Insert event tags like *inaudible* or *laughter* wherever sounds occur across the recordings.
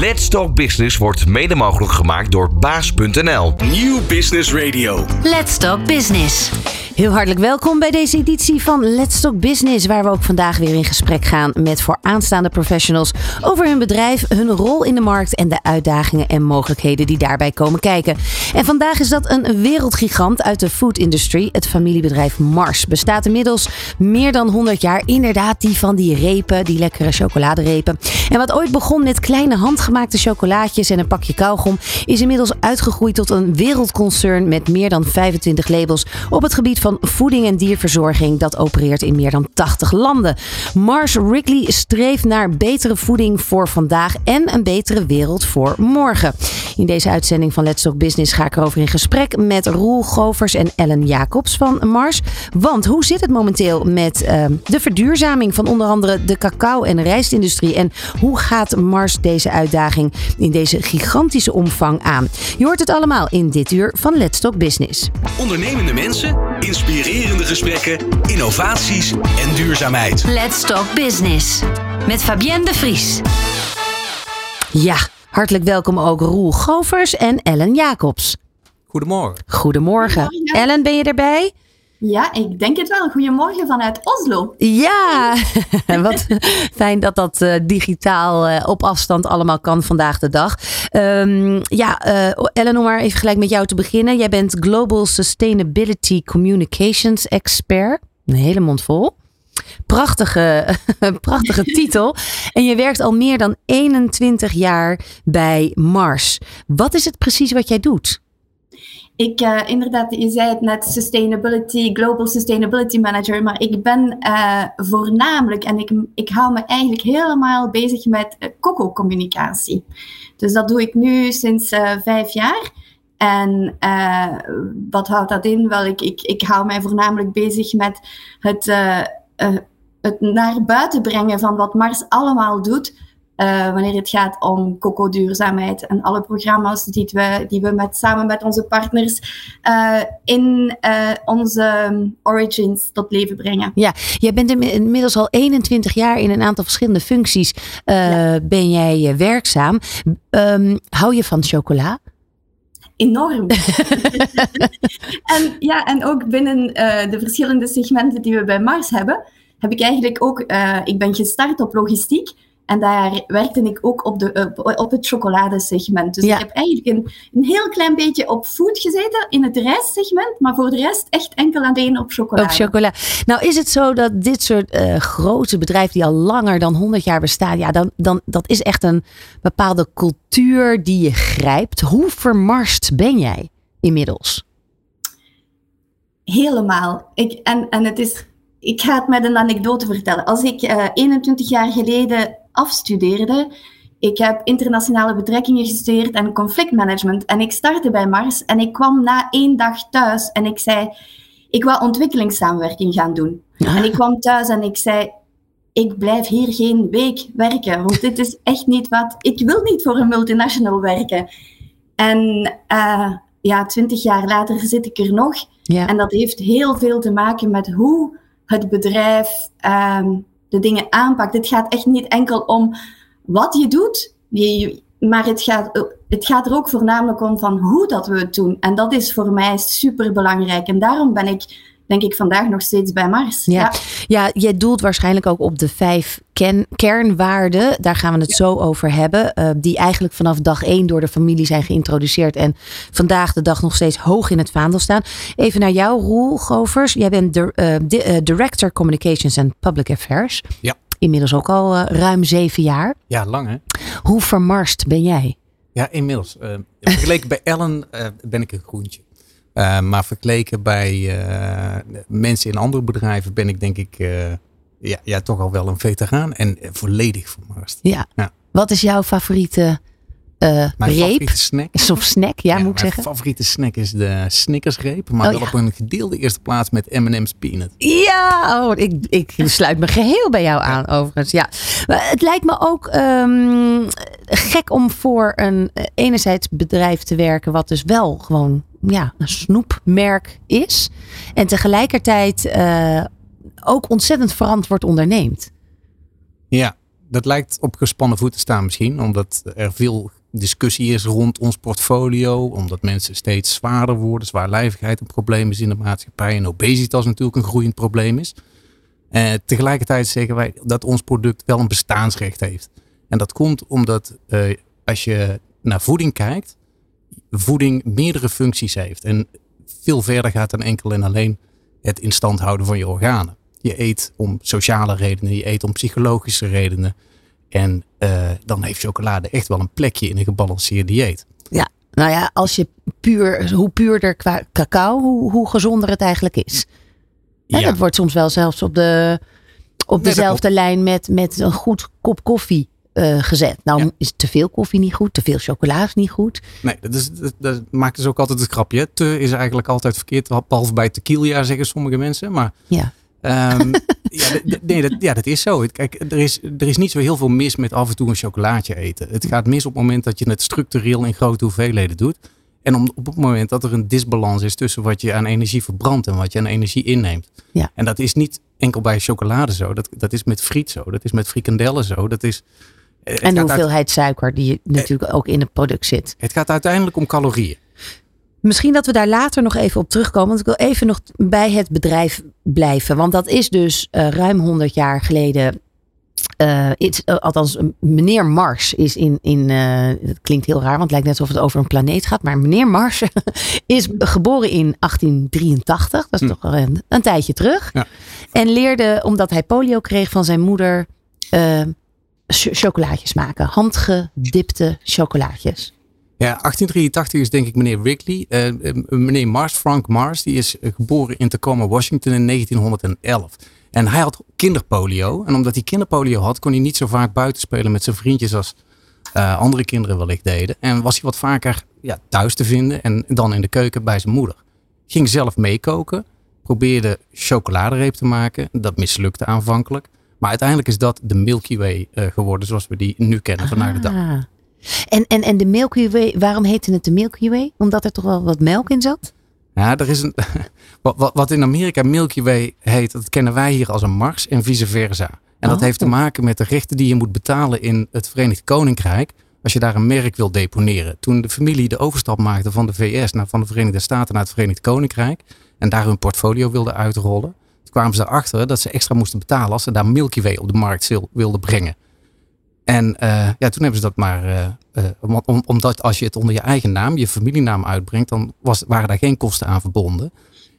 Let's Talk Business wordt mede mogelijk gemaakt door baas.nl. Nieuw Business Radio. Let's Talk Business. Heel hartelijk welkom bij deze editie van Let's Talk Business, waar we ook vandaag weer in gesprek gaan met vooraanstaande professionals over hun bedrijf, hun rol in de markt en de uitdagingen en mogelijkheden die daarbij komen kijken. En vandaag is dat een wereldgigant uit de food industry. Het familiebedrijf Mars bestaat inmiddels meer dan 100 jaar. Inderdaad, die van die repen, die lekkere chocoladerepen. En wat ooit begon met kleine handgemaakte chocolaatjes en een pakje kauwgom, is inmiddels uitgegroeid tot een wereldconcern met meer dan 25 labels op het gebied van van voeding en dierverzorging dat opereert in meer dan 80 landen. Mars Wrigley streeft naar betere voeding voor vandaag en een betere wereld voor morgen. In deze uitzending van Let's Talk Business ga ik erover in gesprek met Roel Govers en Ellen Jacobs van Mars. Want hoe zit het momenteel met uh, de verduurzaming van onder andere de cacao- en rijstindustrie? En hoe gaat Mars deze uitdaging in deze gigantische omvang aan? Je hoort het allemaal in dit uur van Let's Talk Business. Ondernemende mensen, inspirerende gesprekken, innovaties en duurzaamheid. Let's Talk Business. Met Fabienne de Vries. Ja, hartelijk welkom ook Roel Govers en Ellen Jacobs. Goedemorgen. Goedemorgen. Ellen, ben je erbij? Ja, ik denk het wel. Goedemorgen vanuit Oslo. Ja, *laughs* wat fijn dat dat uh, digitaal uh, op afstand allemaal kan vandaag de dag. Um, ja, uh, Ellen, om maar even gelijk met jou te beginnen. Jij bent Global Sustainability Communications Expert. Een hele mond vol. Prachtige, *laughs* prachtige *laughs* titel. En je werkt al meer dan 21 jaar bij Mars. Wat is het precies wat jij doet? Ik, uh, inderdaad, je zei het net, Sustainability, Global Sustainability Manager, maar ik ben uh, voornamelijk, en ik, ik hou me eigenlijk helemaal bezig met uh, coco-communicatie. Dus dat doe ik nu sinds vijf jaar. En wat houdt dat in? Wel, ik, ik, ik hou mij voornamelijk bezig met het, het naar buiten brengen van wat Mars allemaal doet uh, wanneer het gaat om coco-duurzaamheid en alle programma's die we, die we met, samen met onze partners uh, in uh, onze origins tot leven brengen. Ja, jij bent inmiddels al 21 jaar in een aantal verschillende functies ja. ben jij werkzaam. Um, hou je van chocola? Enorm. *laughs* en, ja, en ook binnen de verschillende segmenten die we bij Mars hebben, heb ik eigenlijk ook, ik ben gestart op logistiek. En daar werkte ik ook op, de, op het chocoladesegment. Dus ik heb eigenlijk een, een heel klein beetje op food gezeten in het rijstsegment, maar voor de rest echt enkel alleen op chocolade. Op chocola. Nou is het zo dat dit soort uh, grote bedrijven die al langer dan 100 jaar bestaan, ja, dan, dan dat is echt een bepaalde cultuur die je grijpt. Hoe vermarst ben jij inmiddels? Helemaal. Ik, en, en het is ik ga het met een anekdote vertellen. Als ik uh, 21 jaar geleden afstudeerde. Ik heb internationale betrekkingen gestudeerd en conflictmanagement. En ik startte bij Mars en ik kwam na één dag thuis en ik zei, ik wil ontwikkelingssamenwerking gaan doen. En ik kwam thuis en ik zei, ik blijf hier geen week werken, want dit is echt niet wat, ik wil niet voor een multinational werken. En uh, ja, twintig jaar later zit ik er nog. Ja. En dat heeft heel veel te maken met hoe het bedrijf um, de dingen aanpakt. Het gaat echt niet enkel om wat je doet, maar het gaat, het gaat er ook voornamelijk om van hoe dat we het doen. En dat is voor mij super belangrijk. En daarom ben ik, denk ik, vandaag nog steeds bij Mars. Ja, ja. ja jij doelt waarschijnlijk ook op de vijf ken, kernwaarden. Daar gaan we het ja. zo over hebben. Uh, die eigenlijk vanaf dag één door de familie zijn geïntroduceerd. En vandaag de dag nog steeds hoog in het vaandel staan. Even naar jou, Roel Govers. Jij bent de, uh, de, uh, Director Communications and Public Affairs. Ja. Inmiddels ook al ruim zeven jaar. Ja, lang hè. Hoe vermarst ben jij? Ja, inmiddels. vergeleken bij Ellen ben ik een groentje. Uh, maar vergeleken bij uh, mensen in andere bedrijven ben ik denk ik uh, ja, ja, toch al wel een veteraan en volledig vermarst. Ja. ja. Wat is jouw favoriete mijn reep? favoriete snack? Of snack, ja, ja moet ik zeggen. Mijn favoriete snack is de Snickersreep, maar oh, wel op een gedeelde eerste plaats met M&M's Peanut. Ja, oh, ik, ik sluit me geheel bij jou aan overigens. Ja. Maar het lijkt me ook um, gek om voor een enerzijds bedrijf te werken wat dus wel gewoon ja, een snoepmerk is. En tegelijkertijd uh, ook ontzettend verantwoord onderneemt. Ja, dat lijkt op gespannen voeten staan misschien, omdat er veel discussie is rond ons portfolio, omdat mensen steeds zwaarder worden, zwaarlijvigheid een probleem is in de maatschappij en obesitas natuurlijk een groeiend probleem is. Uh, tegelijkertijd zeggen wij dat ons product wel een bestaansrecht heeft. En dat komt omdat uh, als je naar voeding kijkt, voeding meerdere functies heeft. En veel verder gaat dan enkel en alleen het in stand houden van je organen. Je eet om sociale redenen, je eet om psychologische redenen. En uh, dan heeft chocolade echt wel een plekje in een gebalanceerd dieet. Ja, nou ja, als je puur, hoe puurder qua cacao, hoe, hoe gezonder het eigenlijk is. Ja. Dat wordt soms wel zelfs op, de, op dezelfde lijn met, met een goed kop koffie uh, gezet. Nou ja. is te veel koffie niet goed, te veel chocola is niet goed. Nee, dat, is, dat, dat maakt dus ook altijd het grapje. Te is eigenlijk altijd verkeerd, behalve bij tequila zeggen sommige mensen. Maar ja. Um, *laughs* ja, nee, dat, ja, dat is zo. Kijk, er is, er is niet zo heel veel mis met af en toe een chocolaatje eten. Het gaat mis op het moment dat je het structureel in grote hoeveelheden doet. En om, op het moment dat er een disbalans is tussen wat je aan energie verbrandt en wat je aan energie inneemt. Ja. En dat is niet enkel bij chocolade zo. Dat, dat is met friet zo. Dat is met frikandellen zo. Dat is, en de hoeveelheid uit, suiker die natuurlijk ook in het product zit. Het gaat uiteindelijk om calorieën. Misschien dat we daar later nog even op terugkomen. Want ik wil even nog bij het bedrijf blijven. Want dat is dus uh, ruim 100 jaar geleden. Uh, uh, althans, meneer Mars is in. in het klinkt heel raar, want het lijkt net alsof het over een planeet gaat. Maar meneer Mars *laughs* is geboren in 1883. Dat is hm. toch een, een tijdje terug. Ja. En leerde, omdat hij polio kreeg van zijn moeder. Chocolaatjes maken. Handgedipte chocolaatjes. Ja, 1883 is denk ik meneer Wrigley. Uh, meneer Mars, Frank Mars, die is geboren in Tacoma, Washington in 1911. En hij had kinderpolio. En omdat hij kinderpolio had, kon hij niet zo vaak buiten spelen met zijn vriendjes als andere kinderen wellicht deden. En was hij wat vaker ja, thuis te vinden en dan in de keuken bij zijn moeder. Ging zelf meekoken, probeerde chocoladereep te maken. Dat mislukte aanvankelijk. Maar uiteindelijk is dat de Milky Way uh, geworden zoals we die nu kennen vandaag de dag. En, en, en de Milky Way, waarom heette het de Milky Way? Omdat er toch wel wat melk in zat? Ja, er is een. *laughs* Wat, wat in Amerika Milky Way heet, dat kennen wij hier als een Mars en vice versa. En dat Oh. heeft te maken met de rechten die je moet betalen in het Verenigd Koninkrijk. Als je daar een merk wil deponeren. Toen de familie de overstap maakte van de VS naar van de Verenigde Staten naar het Verenigd Koninkrijk. En daar hun portfolio wilden uitrollen. Toen kwamen ze erachter dat ze extra moesten betalen als ze daar Milky Way op de markt wilden brengen. En uh, ja, toen hebben ze dat maar. Uh, uh, om, omdat als je het onder je eigen naam, je familienaam uitbrengt, dan was, waren daar geen kosten aan verbonden.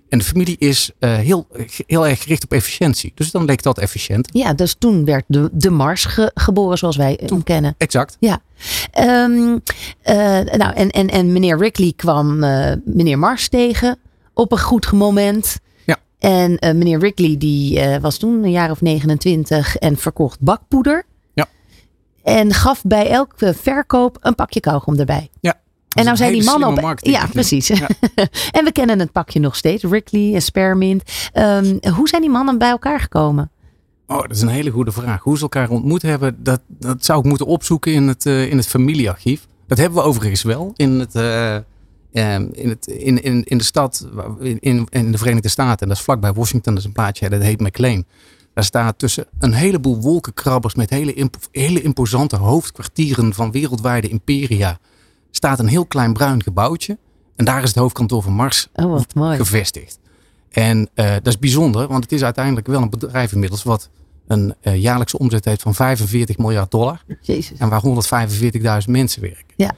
En de familie is heel, heel erg gericht op efficiëntie. Dus dan leek dat efficiënt. Ja, dus toen werd de, de Mars ge, geboren zoals wij hem kennen. Exact. Ja. Um, nou, en, en, en meneer Rickley kwam meneer Mars tegen op een goed moment. Ja. En meneer Rickley die was toen een jaar of 29 en verkocht bakpoeder. En gaf bij elke verkoop een pakje kauwgom erbij. Ja. En nou zijn die mannen op. Ja, precies. Ja. *laughs* en we kennen het pakje nog steeds. Rickley en Spearmint. Um, hoe zijn die mannen bij elkaar gekomen? Oh, dat is een hele goede vraag. Hoe ze elkaar ontmoet hebben, dat, dat zou ik moeten opzoeken in het, uh, in het familiearchief. Dat hebben we overigens wel in, het, um, in, het, in, in, in de stad, in, in de Verenigde Staten. En dat is vlakbij Washington. Dat is een plaatsje, dat heet McLean. Daar staat tussen een heleboel wolkenkrabbers met hele, hele imposante hoofdkwartieren van wereldwijde imperia. Staat een heel klein bruin gebouwtje. En daar is het hoofdkantoor van Mars oh, wat mooi. gevestigd. En uh, dat is bijzonder, want het is uiteindelijk wel een bedrijf inmiddels wat een uh, jaarlijkse omzet heeft van 45 miljard dollar. Jezus. En waar 145.000 mensen werken. Ja.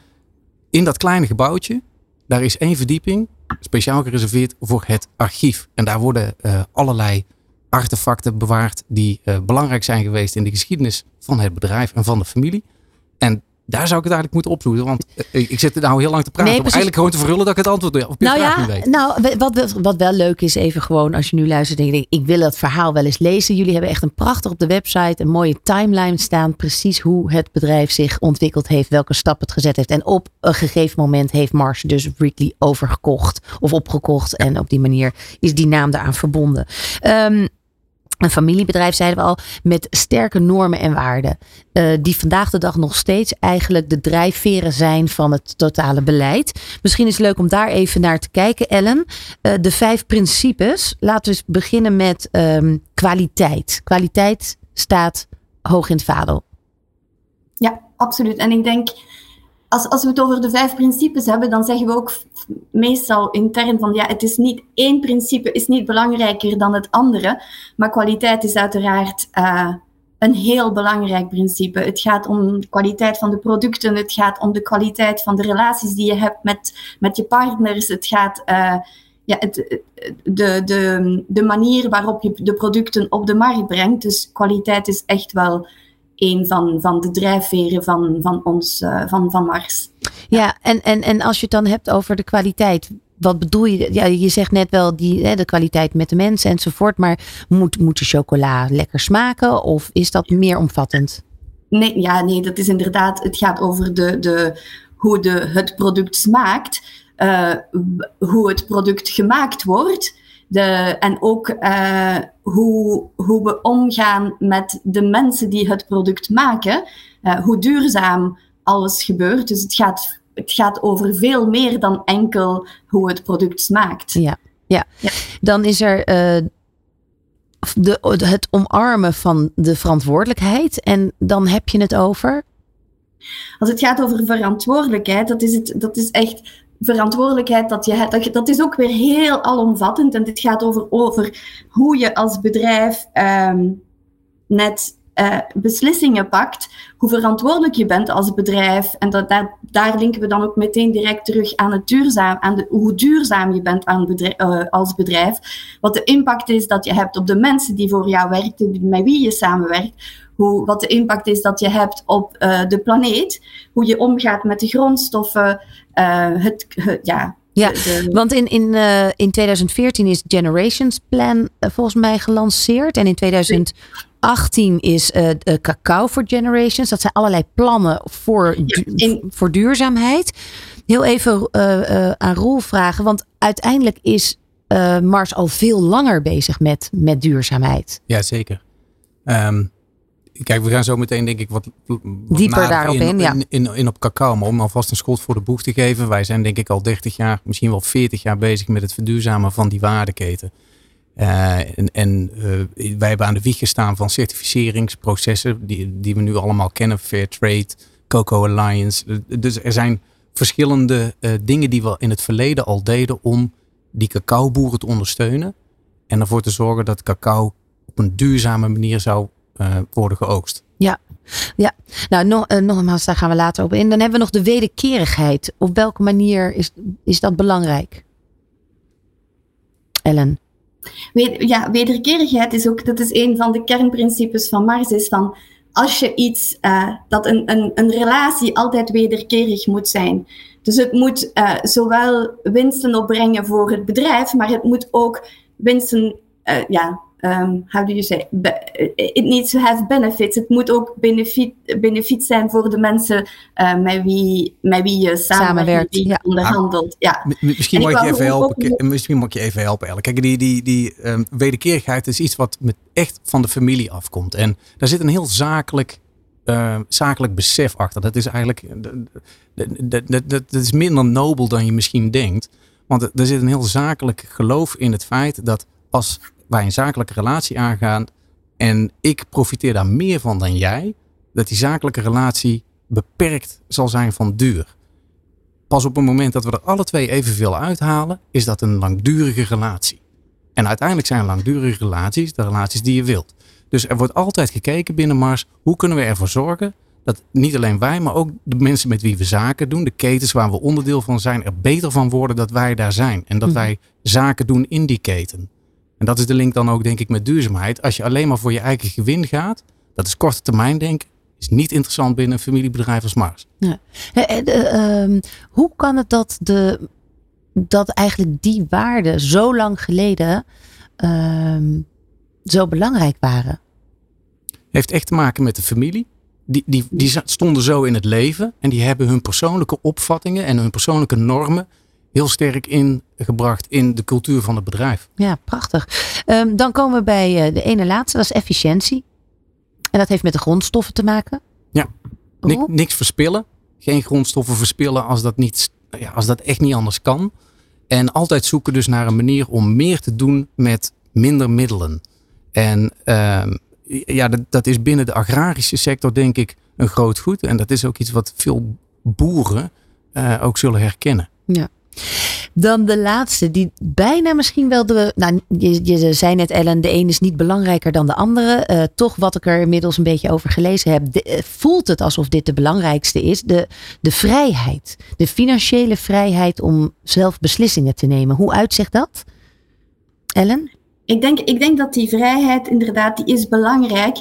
In dat kleine gebouwtje, daar is één verdieping speciaal gereserveerd voor het archief. En daar worden uh, allerlei artefacten bewaard die uh, belangrijk zijn geweest in de geschiedenis van het bedrijf en van de familie. En daar zou ik het eigenlijk moeten opzoeken. Want uh, ik zit er nou heel lang te praten nee, om eigenlijk gewoon te verhullen dat ik het antwoord op je nou vraag ja, niet weet. Nou, wat, wat wel leuk is, even gewoon als je nu luistert en je denkt, ik wil dat verhaal wel eens lezen. Jullie hebben echt een prachtig op de website, een mooie timeline staan. Precies hoe het bedrijf zich ontwikkeld heeft, welke stap het gezet heeft. En op een gegeven moment heeft Mars dus Wrigley overgekocht of opgekocht. Ja. En op die manier is die naam daaraan verbonden. Um, een familiebedrijf, zeiden we al, met sterke normen en waarden. Uh, die vandaag de dag nog steeds eigenlijk de drijfveren zijn van het totale beleid. Misschien is het leuk om daar even naar te kijken, Ellen. Uh, de vijf principes. Laten we beginnen met um, kwaliteit. Kwaliteit staat hoog in het vaandel. absoluut. En ik denk, als, als we het over de vijf principes hebben, dan zeggen we ook meestal intern van ja, het is niet één principe is niet belangrijker dan het andere, maar kwaliteit is uiteraard uh, een heel belangrijk principe. Het gaat om de kwaliteit van de producten, het gaat om de kwaliteit van de relaties die je hebt met, met je partners, het gaat uh, ja, het, de, de, de manier waarop je de producten op de markt brengt. Dus kwaliteit is echt wel een van, van de drijfveren van, van ons, uh, van, van Mars. Ja, en, en, en als je het dan hebt over de kwaliteit, wat bedoel je? Ja, je zegt net wel die, hè, de kwaliteit met de mensen enzovoort, maar moet, moet de chocola lekker smaken of is dat meer omvattend? Nee, ja, nee, dat is inderdaad, het gaat over de, de, hoe de, het product smaakt, uh, hoe het product gemaakt wordt. De, en ook uh, hoe, hoe we omgaan met de mensen die het product maken, uh, hoe duurzaam alles gebeurt. Dus het gaat, het gaat over veel meer dan enkel hoe het product smaakt. Ja, ja. ja. dan is er uh, de, het omarmen van de verantwoordelijkheid en dan heb je het over. Als het gaat over verantwoordelijkheid, dat is, het, dat is echt verantwoordelijkheid dat je hebt. Dat, dat is ook weer heel alomvattend. En dit gaat over, over hoe je als bedrijf um, net uh, beslissingen pakt, hoe verantwoordelijk je bent als bedrijf. En dat, daar, daar linken we dan ook meteen direct terug aan, het duurzaam, aan de, hoe duurzaam je bent aan bedrijf, uh, als bedrijf. Wat de impact is dat je hebt op de mensen die voor jou werken, met wie je samenwerkt. Hoe, wat de impact is dat je hebt op uh, de planeet. Hoe je omgaat met de grondstoffen. Het, ja, ja, want in, in, uh, in 2014 is Generations Plan uh, volgens mij gelanceerd. En in 2018 is uh, Cacao for Generations. Dat zijn allerlei plannen voor, du in... voor duurzaamheid. Heel even aan Roel vragen. Want uiteindelijk is Mars al veel langer bezig met, met duurzaamheid. Ja, zeker. Um, kijk, we gaan zo meteen denk ik wat, wat dieper daarop in, in, ja. in, in, in, op cacao. Maar om alvast een schot voor de boeg te geven. Wij zijn denk ik al 30 jaar, misschien wel 40 jaar bezig met het verduurzamen van die waardeketen. Uh, en en uh, wij hebben aan de wieg gestaan van certificeringsprocessen die, die we nu allemaal kennen. Fair Trade, Cocoa Alliance. Dus er zijn verschillende uh, dingen die we in het verleden al deden om die cacaoboeren te ondersteunen. En ervoor te zorgen dat cacao op een duurzame manier zou worden geoogst. Ja, ja. nou nog, uh, nogmaals, daar gaan we later op in. Dan hebben we nog de wederkerigheid. Op welke manier is, is dat belangrijk? Ellen. Ja, wederkerigheid is ook, dat is een van de kernprincipes van Mars, is van als je iets, uh, dat een, een, een relatie altijd wederkerig moet zijn. Dus het moet uh, zowel winsten opbrengen voor het bedrijf, maar het moet ook winsten, uh, ja, um, how do you say, it needs to have benefits. Het moet ook benefiet, benefiet zijn voor de mensen uh, met, wie, met wie je samenwerkt, wie ja. onderhandelt. Ja. Misschien, mag ik je even helpen. Ook... Misschien mag je even helpen. Kijk, die, die, die um, wederkerigheid is iets wat met echt van de familie afkomt. En daar zit een heel zakelijk uh, zakelijk besef achter. Dat is eigenlijk dat, dat, dat, dat is minder nobel dan je misschien denkt. Want er zit een heel zakelijk geloof in het feit dat als wij een zakelijke relatie aangaan en ik profiteer daar meer van dan jij, dat die zakelijke relatie beperkt zal zijn van duur. Pas op het moment dat we er alle twee evenveel uithalen, is dat een langdurige relatie. En uiteindelijk zijn langdurige relaties de relaties die je wilt. Dus er wordt altijd gekeken binnen Mars, hoe kunnen we ervoor zorgen dat niet alleen wij, maar ook de mensen met wie we zaken doen, de ketens waar we onderdeel van zijn, er beter van worden dat wij daar zijn. En dat wij zaken doen in die keten. En dat is de link dan ook, denk ik, met duurzaamheid. Als je alleen maar voor je eigen gewin gaat, dat is korte termijn denken, is niet interessant binnen een familiebedrijf als Mars. Ja. Uh, hoe kan het dat, de, dat eigenlijk die waarden zo lang geleden uh, zo belangrijk waren? Heeft echt te maken met de familie. Die, die, die stonden zo in het leven en die hebben hun persoonlijke opvattingen en hun persoonlijke normen heel sterk ingebracht in de cultuur van het bedrijf. Ja, prachtig. Um, dan komen we bij uh, de ene laatste, dat is efficiëntie. En dat heeft met de grondstoffen te maken. Ja, Nik, niks verspillen. Geen grondstoffen verspillen als dat, niet, ja, als dat echt niet anders kan. En altijd zoeken dus naar een manier om meer te doen met minder middelen. En uh, ja, dat, dat is binnen de agrarische sector denk ik een groot goed. En dat is ook iets wat veel boeren uh, ook zullen herkennen. Ja. Dan de laatste, die bijna misschien wel de. Nou, je, je zei net, Ellen, de een is niet belangrijker dan de andere. Uh, toch, wat ik er inmiddels een beetje over gelezen heb, de, voelt het alsof dit de belangrijkste is. De, de vrijheid. De financiële vrijheid om zelf beslissingen te nemen. Hoe uitzicht dat? Ellen? Ik denk, ik denk dat die vrijheid inderdaad, die is belangrijk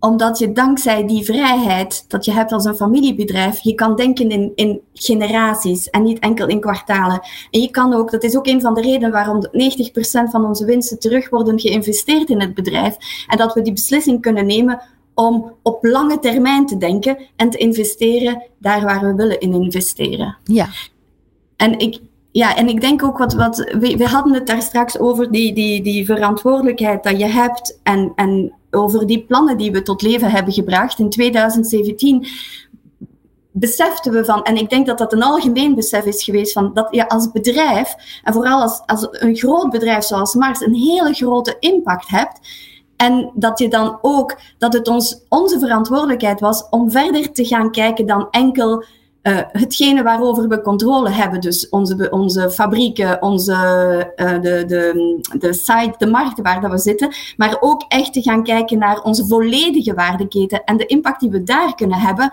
omdat je dankzij die vrijheid dat je hebt als een familiebedrijf, je kan denken in, in generaties en niet enkel in kwartalen. En je kan ook, dat is ook een van de redenen waarom 90% van onze winsten terug worden geïnvesteerd in het bedrijf. En dat we die beslissing kunnen nemen om op lange termijn te denken en te investeren daar waar we willen in investeren. Ja. En ik, ja, en ik denk ook wat, wat we, we hadden het daar straks over die, die, die verantwoordelijkheid dat je hebt en, en over die plannen die we tot leven hebben gebracht. In 2017 beseften we van, en ik denk dat dat een algemeen besef is geweest, van dat je als bedrijf, en vooral als, als een groot bedrijf zoals Mars, een hele grote impact hebt. En dat je dan ook, dat het ons, onze verantwoordelijkheid was om verder te gaan kijken dan enkel uh, hetgene waarover we controle hebben, dus onze, onze fabrieken, onze, uh, de, de, de site, de markten waar dat we zitten, maar ook echt te gaan kijken naar onze volledige waardeketen en de impact die we daar kunnen hebben.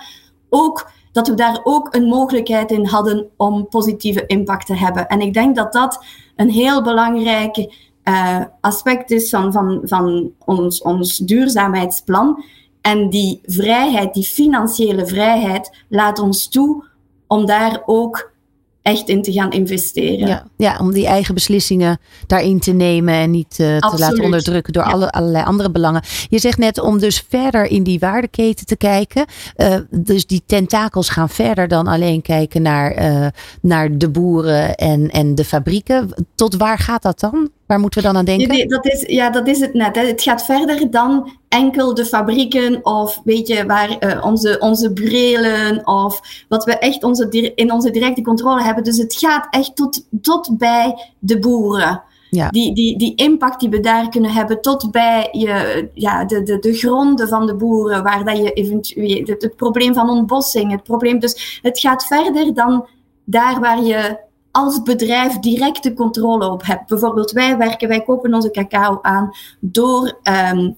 Ook dat we daar ook een mogelijkheid in hadden om positieve impact te hebben. En ik denk dat dat een heel belangrijk uh, aspect is van, van, van ons, ons duurzaamheidsplan. En die vrijheid, die financiële vrijheid, laat ons toe om daar ook echt in te gaan investeren. Ja, ja om die eigen beslissingen daarin te nemen en niet uh, te laten onderdrukken door alle, allerlei andere belangen. Je zegt net om dus verder in die waardeketen te kijken. Uh, dus die tentakels gaan verder dan alleen kijken naar, uh, naar de boeren en, en de fabrieken. Tot waar gaat dat dan? Waar moeten we dan aan denken? Dat is, ja, dat is het net. Hè. Het gaat verder dan enkel de fabrieken of weet je, waar uh, onze, onze burelen of wat we echt onze, in onze directe controle hebben. Dus het gaat echt tot, tot bij de boeren. Ja. Die, die, die impact die we daar kunnen hebben tot bij je, ja, de, de, de gronden van de boeren, waar dat je eventueel het, het probleem van ontbossing, het probleem. Dus het gaat verder dan daar waar je als bedrijf directe controle op hebt. Bijvoorbeeld, wij werken, wij kopen onze cacao aan door um,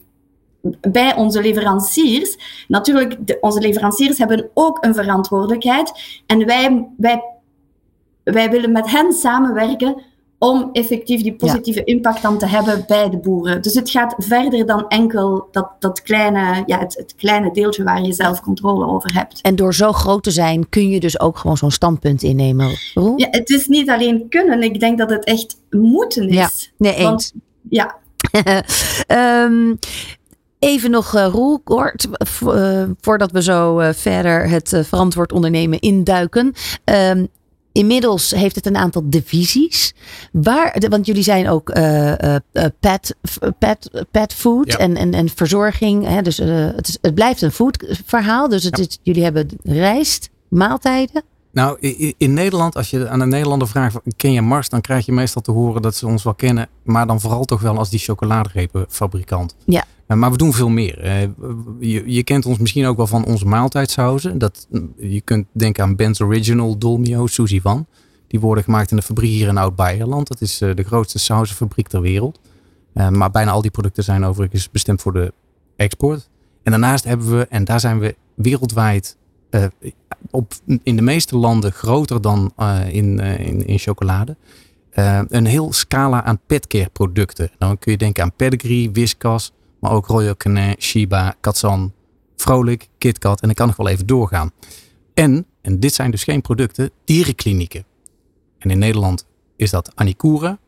bij onze leveranciers. Natuurlijk, onze leveranciers hebben ook een verantwoordelijkheid. En wij, wij, wij willen met hen samenwerken om effectief die positieve impact dan te hebben bij de boeren. Dus het gaat verder dan enkel dat, dat kleine, ja, het, het kleine deeltje waar je zelf controle over hebt. En door zo groot te zijn kun je dus ook gewoon zo'n standpunt innemen. Roel? Ja, het is niet alleen kunnen, ik denk dat het echt moeten is. Ja, nee. Want, ja. um, *laughs* Even nog, uh, Roel, kort, uh, voordat we zo uh, verder het verantwoord ondernemen induiken. Inmiddels heeft het een aantal divisies. Waar, want jullie zijn ook uh, uh, pet, pet, pet food en, en, en verzorging. Hè, dus het, is, het blijft een food verhaal. Dus het is, jullie hebben rijst, maaltijden. Nou, in, Nederland, als je aan een Nederlander vraagt, ken je Mars? Dan krijg je meestal te horen dat ze ons wel kennen. Maar dan vooral toch wel als die chocoladerepenfabrikant. Ja. Maar we doen veel meer. Je, je, kent ons misschien ook wel van onze maaltijdsauzen. Dat, je kunt denken aan Ben's Original, Dolmio, Suzy Van. Die worden gemaakt in de fabriek hier in Oud-Beierland. Dat is eh, de grootste sausenfabriek ter wereld. Eh, maar bijna al die producten zijn overigens bestemd voor de export. En daarnaast hebben we, en daar zijn we wereldwijd uh, op, in de meeste landen groter dan in, in, in chocolade. een heel scala aan petcare producten. Dan kun je denken aan Pedigree, Whiskas, maar ook Royal Canin, Shiba, Katsan, Vrolijk, KitKat en ik kan nog wel even doorgaan. En, en dit zijn dus geen producten, dierenklinieken. En in Nederland is dat Anicura,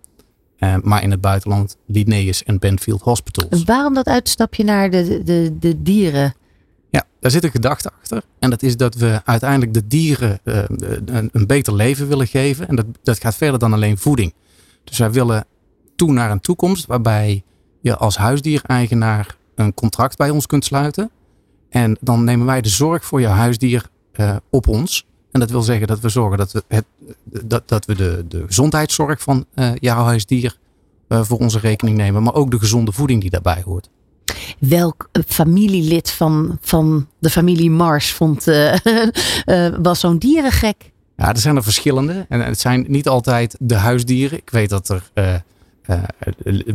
eh, maar in het buitenland Linnaeus en Benfield Hospitals. Waarom dat uitstapje naar de, de, de dieren? Ja, daar zit een gedachte achter. En dat is dat we uiteindelijk de dieren uh, een, een, beter leven willen geven. En dat, dat gaat verder dan alleen voeding. Dus wij willen toe naar een toekomst waarbij je als huisdiereigenaar een contract bij ons kunt sluiten. En dan nemen wij de zorg voor je huisdier uh, op ons. En dat wil zeggen dat we zorgen dat we, het, dat, dat we de, de gezondheidszorg van uh, jouw huisdier voor onze rekening nemen. Maar ook de gezonde voeding die daarbij hoort. Welk eh, familielid van, van de familie Mars vond, eh, *laughs* eh, was zo'n dierengek? Ja, er zijn er verschillende. En het zijn niet altijd de huisdieren. Ik weet dat er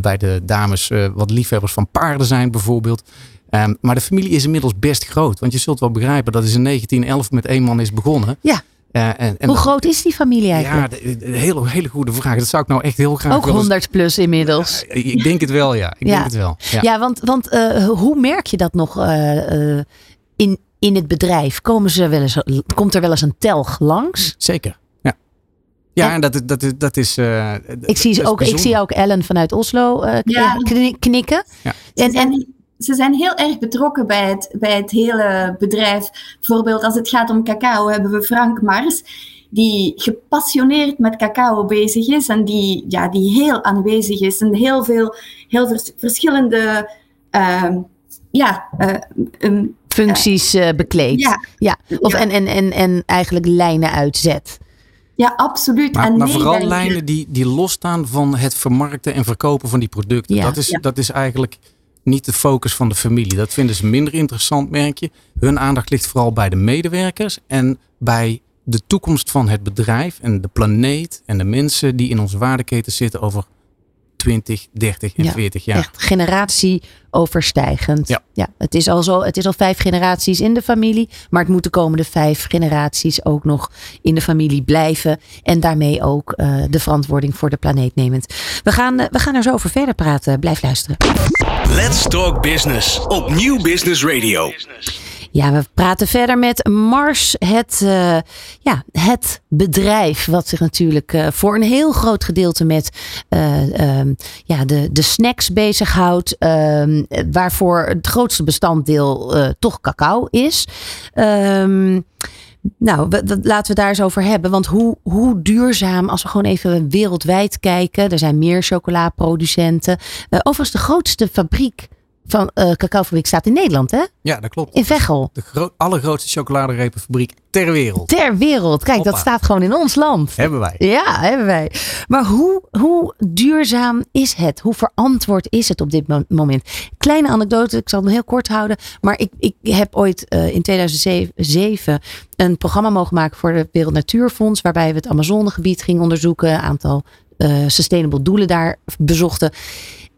bij de dames wat liefhebbers van paarden zijn bijvoorbeeld. Ehm, maar de familie is inmiddels best groot. Want je zult wel begrijpen dat is in 1911 met één man is begonnen. Ja. En, en Hoe groot is die familie eigenlijk? Ja, de- de- een hele, hele goede vraag. Dat zou ik nou echt heel graag Ook willen- 100 plus inmiddels. Ik denk het wel, ja. Ik Ja. denk het wel. Ja. Ja, want, want eh, hoe merk je dat nog eh, eh, in, in het bedrijf? Komen ze wel eens, komt er wel eens een telg langs? Zeker. Ja. Ja, En- dat, is- dat, is- dat is. eh, Ik zie, dat is ook, ik zie ook Ellen vanuit Oslo eh, knikken. Ja. En, en, ze zijn heel erg betrokken bij het, bij het hele bedrijf. Bijvoorbeeld als het gaat om cacao hebben we Frank Mars, die gepassioneerd met cacao bezig is en die, ja, die heel aanwezig is en heel veel heel vers- verschillende ehm, ja, eh, ehm, functies eh, bekleed. ja, Ja. Of, Ja. En, en, en, en eigenlijk lijnen uitzet. ja, absoluut. Maar, en maar vooral lijnen die, die losstaan van het vermarkten en verkopen van die producten. Ja. Dat, is, Ja. dat is eigenlijk niet de focus van de familie. Dat vinden ze minder interessant, merk je. Hun aandacht ligt vooral bij de medewerkers en bij de toekomst van het bedrijf en de planeet en de mensen die in onze waardeketen zitten over 20, 30 en Ja, 40 jaar. Echt generatieoverstijgend. Ja. het, is al zo, het is al vijf generaties in de familie. Maar het moet de komende vijf generaties ook nog in de familie blijven. En daarmee ook eh, de verantwoording voor de planeet nemend. We gaan, eh, we gaan er zo over verder praten. Blijf luisteren. Let's Talk Business op Nieuw Business Radio. Ja, we praten verder met Mars, het, eh, ja, het bedrijf wat zich natuurlijk eh, voor een heel groot gedeelte met eh, ehm, ja, de, de snacks bezighoudt. ehm, waarvoor het grootste bestanddeel toch cacao is. Ehm, nou, laten we daar eens over hebben. Want hoe, hoe duurzaam, als we gewoon even wereldwijd kijken. Er zijn meer chocolaproducenten. Overigens, de grootste fabriek van eh cacaofabriek staat in Nederland, hè? Ja, dat klopt. In Veghel. De gro- allergrootste chocoladerepenfabriek ter wereld. Ter wereld. Kijk, dat staat gewoon in ons land. Hebben wij. Ja, hebben wij. Maar hoe, hoe duurzaam is het? Hoe verantwoord is het op dit mo- moment? Kleine anekdote, ik zal het heel kort houden. Maar ik, ik heb ooit eh, in 2007 een programma mogen maken voor het Wereld Natuurfonds. Waarbij we het Amazonegebied gingen onderzoeken. Een aantal eh, sustainable doelen daar bezochten.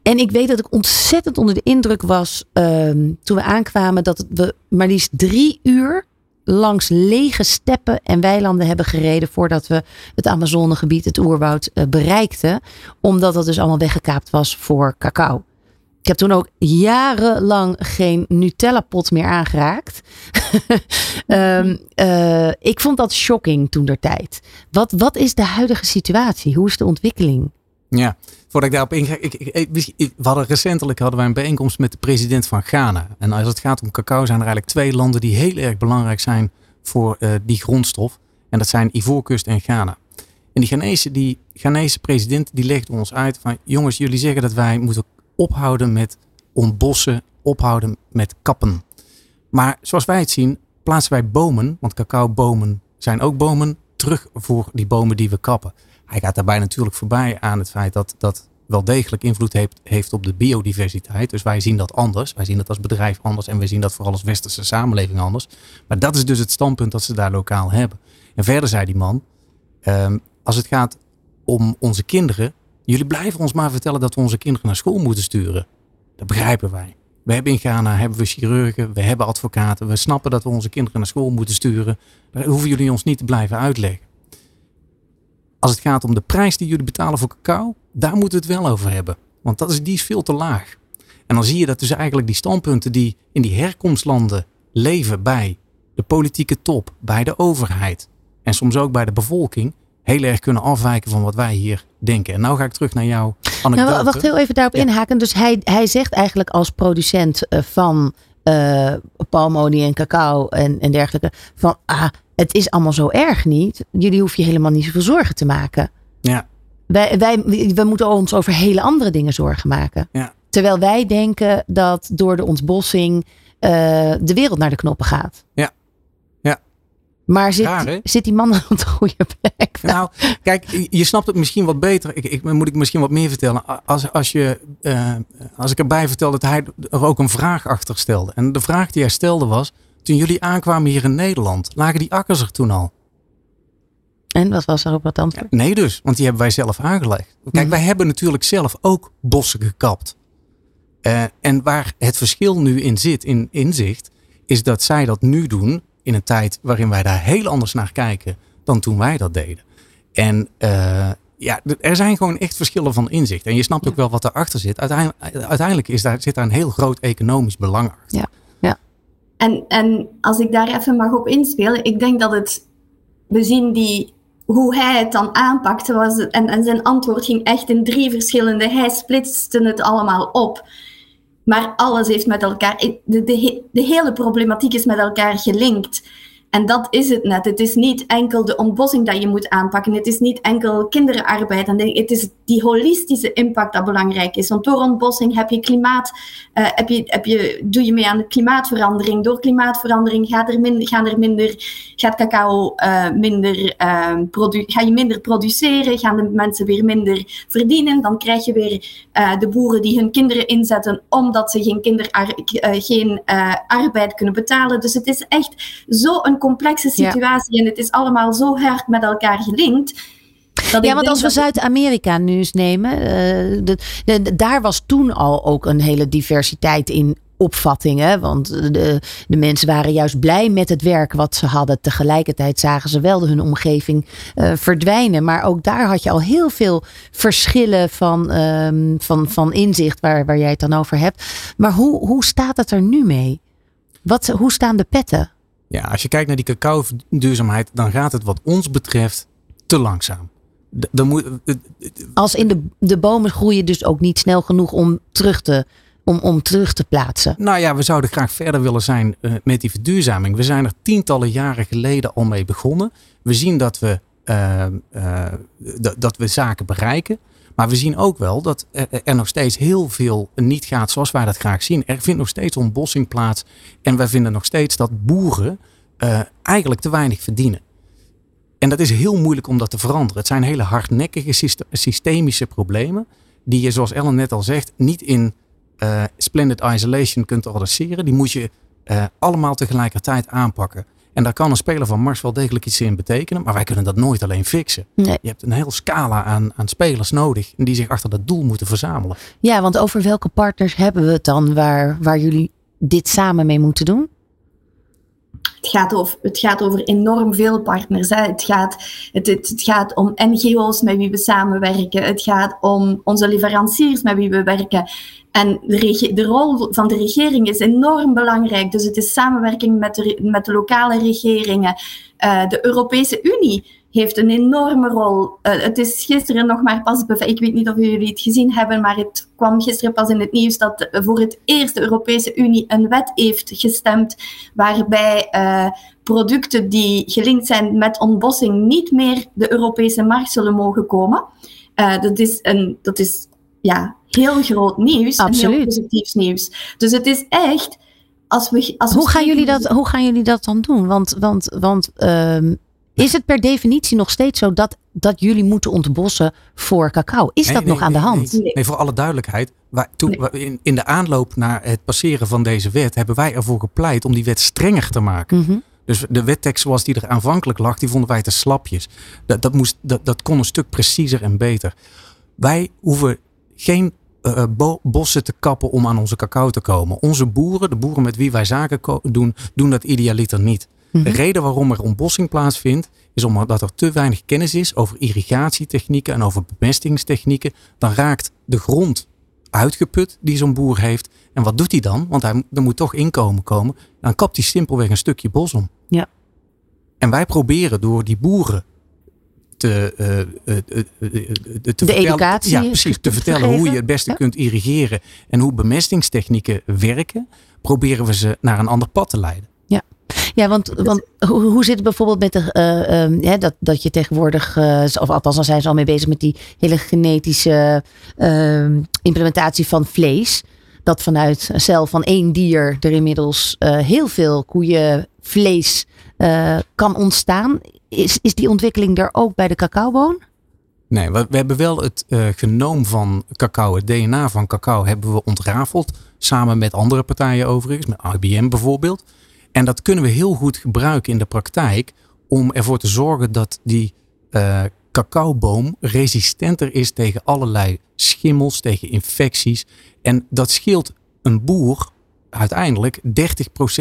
En ik weet dat ik ontzettend onder de indruk was ehm, toen we aankwamen dat we maar liefst drie uur langs lege steppen en weilanden hebben gereden voordat we het Amazonegebied, het oerwoud, eh, bereikten. Omdat dat dus allemaal weggekaapt was voor cacao. Ik heb toen ook jarenlang geen Nutella-pot meer aangeraakt. *laughs* Ehm, eh, ik vond dat shocking toen der tijd. Wat, wat is de huidige situatie? Hoe is de ontwikkeling? Ja, voordat ik daarop inga. Ik, ik, ik- we hadden recentelijk hadden wij een bijeenkomst met de president van Ghana. En als het gaat om cacao zijn er eigenlijk twee landen die heel erg belangrijk zijn voor eh, die grondstof. En dat zijn Ivoorkust en Ghana. En die Ghanese, die Ghanese president die legde ons uit van jongens, jullie zeggen dat wij moeten ophouden met ontbossen, ophouden met kappen. Maar zoals wij het zien, plaatsen wij bomen, want cacaobomen zijn ook bomen, terug voor die bomen die we kappen. Hij gaat daarbij natuurlijk voorbij aan het feit dat dat wel degelijk invloed heeft, heeft op de biodiversiteit. Dus wij zien dat anders. Wij zien dat als bedrijf anders en we zien dat vooral als westerse samenleving anders. Maar dat is dus het standpunt dat ze daar lokaal hebben. En verder zei die man, ehm, als het gaat om onze kinderen, jullie blijven ons maar vertellen dat we onze kinderen naar school moeten sturen. Dat begrijpen wij. We hebben in Ghana hebben we chirurgen, we hebben advocaten. We snappen dat we onze kinderen naar school moeten sturen. Daar hoeven jullie ons niet te blijven uitleggen. Als het gaat om de prijs die jullie betalen voor cacao, daar moeten we het wel over hebben. Want dat is, die is veel te laag. En dan zie je dat dus eigenlijk die standpunten die in die herkomstlanden leven bij de politieke top, bij de overheid en soms ook bij de bevolking, heel erg kunnen afwijken van wat wij hier denken. En nou ga ik terug naar anekdote. Nou, wacht heel even daarop Ja. inhaken. Dus hij, hij zegt eigenlijk als producent eh, van eh, palmolie en cacao en, en dergelijke. Van ah, het is allemaal zo erg niet. Jullie hoeven je helemaal niet zoveel zorgen te maken. Ja, Wij, wij, we moeten ons over hele andere dingen zorgen maken. Ja. Terwijl wij denken dat door de ontbossing eh, de wereld naar de knoppen gaat. Maar zit, Raar, hè? zit die man op de goede plek? *laughs* Nou, kijk, je snapt het misschien wat beter. Ik, ik, moet ik misschien wat meer vertellen. Als, als, je, eh, als ik erbij vertel dat hij er ook een vraag achter stelde. En de vraag die hij stelde was, toen jullie aankwamen hier in Nederland, lagen die akkers er toen al? En wat was er op antwoord? Nee dus, want die hebben wij zelf aangelegd. Kijk, Mhm. wij hebben natuurlijk zelf ook bossen gekapt. Eh, en waar het verschil nu in zit, in inzicht, is dat zij dat nu doen in een tijd waarin wij daar heel anders naar kijken dan toen wij dat deden. En eh, ja, er zijn gewoon echt verschillen van inzicht. En je snapt ook wel wat erachter zit. Uiteindelijk, uiteindelijk is daar, zit daar een heel groot economisch belang achter. Ja. En, en als ik daar even mag op inspelen, ik denk dat het, we zien die, hoe hij het dan aanpakte, was, en, en zijn antwoord ging echt in drie verschillende, hij splitste het allemaal op. Maar alles heeft met elkaar, de, de, de hele problematiek is met elkaar gelinkt. En dat is het net. Het is niet enkel de ontbossing dat je moet aanpakken. Het is niet enkel kinderarbeid. En het is die holistische impact dat belangrijk is. Want door ontbossing heb je klimaat, eh, heb je, heb je, doe je mee aan de klimaatverandering. Door klimaatverandering gaat er minder, gaan er minder, gaat cacao eh, minder, produ- ga je minder produceren, gaan de mensen weer minder verdienen. Dan krijg je weer eh, de boeren die hun kinderen inzetten omdat ze geen, geen arbeid kunnen betalen. Dus het is echt zo'n complexe Ja. situatie en het is allemaal zo hard met elkaar gelinkt. dat Ja, want als we Zuid-Amerika nu eens nemen, eh, de, de- de- daar was toen al ook een hele diversiteit in opvattingen. Want de, de mensen waren juist blij met het werk wat ze hadden. Tegelijkertijd zagen ze wel hun omgeving eh, verdwijnen. Maar ook daar had je al heel veel verschillen van, ehm, van, van inzicht waar, waar jij het dan over hebt. Maar hoe, hoe staat het er nu mee? Wat, hoe staan de petten? Ja, als je kijkt naar die cacao-duurzaamheid, dan gaat het wat ons betreft te langzaam. D- Dan moet, eh, Als in de, de bomen groeien dus ook niet snel genoeg om terug te, om, om terug te plaatsen. Nou ja, we zouden graag verder willen zijn eh, met die verduurzaming. We zijn er tientallen jaren geleden al mee begonnen. We zien dat we, eh, eh, dat- dat we zaken bereiken. Maar we zien ook wel dat er, nog steeds heel veel niet gaat zoals wij dat graag zien. Er vindt nog steeds ontbossing plaats. En wij vinden nog steeds dat boeren eh, eigenlijk te weinig verdienen. En dat is heel moeilijk om dat te veranderen. Het zijn hele hardnekkige syste- systemische problemen. Die je, zoals Ellen net al zegt, niet in eh, splendid isolation kunt adresseren. Die moet je eh, allemaal tegelijkertijd aanpakken. En daar kan een speler van Mars wel degelijk iets in betekenen. Maar wij kunnen dat nooit alleen fixen. Nee. Je hebt een heel scala aan, aan spelers nodig. Die zich achter dat doel moeten verzamelen. Ja, want over welke partners hebben we het dan waar, waar jullie dit samen mee moeten doen? Het gaat over, het gaat over enorm veel partners. Hè. Het, gaat, het, het, het gaat om NGO's met wie we samenwerken. Het gaat om onze leveranciers met wie we werken. En de, de rol van de regering is enorm belangrijk. Dus het is samenwerking met de, met de lokale regeringen. Eh, de Europese Unie heeft een enorme rol. Eh, het is gisteren nog maar pas. Ik weet niet of jullie het gezien hebben, maar het kwam gisteren pas in het nieuws dat voor het eerst de Europese Unie een wet heeft gestemd waarbij eh, producten die gelinkt zijn met ontbossing niet meer de Europese markt zullen mogen komen. Dat is, een, dat is ja, heel groot nieuws en Absoluut. heel positief nieuws. Dus het is echt, als we... Als we Hoe gaan, jullie dat, hoe gaan jullie dat dan doen? Want, want, want ehm, is het per definitie nog steeds zo dat, dat jullie moeten ontbossen voor cacao? Is Nee, dat nee, nog aan de hand? Nee, nee, voor alle duidelijkheid. Wij, toen, Nee. wij- in, in de aanloop naar het passeren van deze wet hebben wij ervoor gepleit om die wet strenger te maken. Mhm. Dus de wettekst zoals die er aanvankelijk lag, die vonden wij te slapjes. Dat, dat, moest, dat, dat kon een stuk preciezer en beter. Wij hoeven geen eh, bo- bossen te kappen om aan onze cacao te komen. Onze boeren, de boeren met wie wij zaken doen, doen dat idealiter niet. De reden waarom er ontbossing plaatsvindt, is omdat er te weinig kennis is over irrigatietechnieken en over bemestingstechnieken. Dan raakt de grond uitgeput die zo'n boer heeft. En wat doet hij dan? Want hij, er moet toch inkomen komen. Dan kapt hij simpelweg een stukje bos om. Ja. En wij proberen door die boeren te, eh, eh, eh, te vertellen, educatie ja, precies, te te vertellen hoe je het beste Ja. kunt irrigeren en hoe bemestingstechnieken werken, proberen we ze naar een ander pad te leiden. Ja, want, want hoe, hoe zit het bijvoorbeeld met de, eh, ehm, ja, dat, dat je tegenwoordig, of althans dan zijn ze al mee bezig met die hele genetische ehm, implementatie van vlees. Dat vanuit een cel van één dier er inmiddels heel veel koeien vlees kan ontstaan. Is, is die ontwikkeling er ook bij de cacaoboon? Nee, we, hebben wel het uh, genoom van cacao, het DNA van cacao, hebben we ontrafeld. Samen met andere partijen overigens, met IBM bijvoorbeeld. En dat kunnen we heel goed gebruiken in de praktijk om ervoor te zorgen dat die uh, cacaoboom resistenter is tegen allerlei schimmels, tegen infecties. En dat scheelt een boer uiteindelijk 30%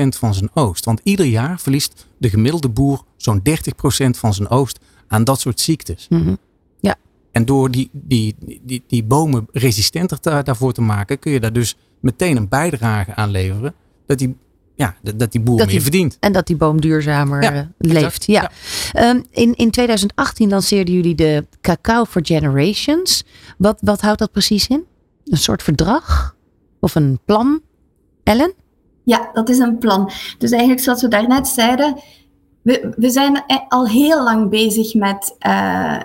van zijn oogst. Want ieder jaar verliest de gemiddelde boer zo'n 30% van zijn oogst aan dat soort ziektes. Mm Ja. En door die, die, die, die bomen resistenter te, daarvoor te maken, kun je daar dus meteen een bijdrage aan leveren. Dat die ja, dat die boer meer verdient. En dat die boom duurzamer Ja, eh, leeft. Ja. Ehm, in, in 2018 lanceerden jullie de Cacao for Generations. Wat, wat houdt dat precies in? Een soort verdrag? Of een plan? Ellen? Ja, dat is een plan. Dus eigenlijk zoals we daarnet zeiden, we, zijn e- al heel lang bezig met eh,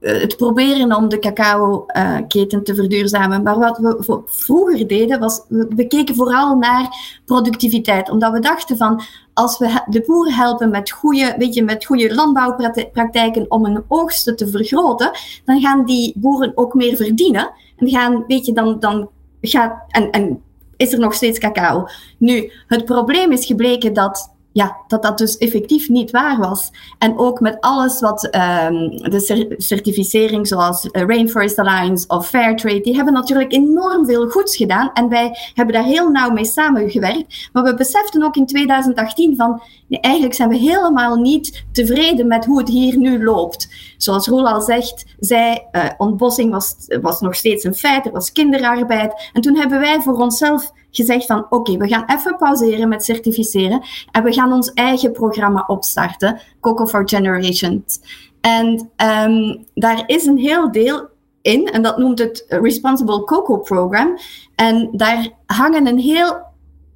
het proberen om de cacao-keten te verduurzamen. Maar wat we vroeger deden, was we, keken vooral naar productiviteit. Omdat we dachten van, als we de boeren helpen met goede, weet je, met goede landbouwpraktijken om hun oogsten te vergroten, dan gaan die boeren ook meer verdienen. En gaan, weet je, dan, dan gaat, en, en is er nog steeds cacao. Nu, het probleem is gebleken dat ja, dat dat dus effectief niet waar was. En ook met alles wat ehm, de cer- certificering, zoals eh, Rainforest Alliance of Fairtrade, die hebben natuurlijk enorm veel goeds gedaan. En wij hebben daar heel nauw mee samengewerkt. Maar we beseften ook in 2018 van, eigenlijk zijn we helemaal niet tevreden met hoe het hier nu loopt. Zoals Roel al zegt, zij, eh, ontbossing was, was nog steeds een feit, er was kinderarbeid. En toen hebben wij voor onszelf gezegd van oké, we gaan even pauzeren met certificeren en we gaan ons eigen programma opstarten, Coco for Generations. En ehm, daar is een heel deel in en dat noemt het Responsible Cocoa Program. En daar hangen een heel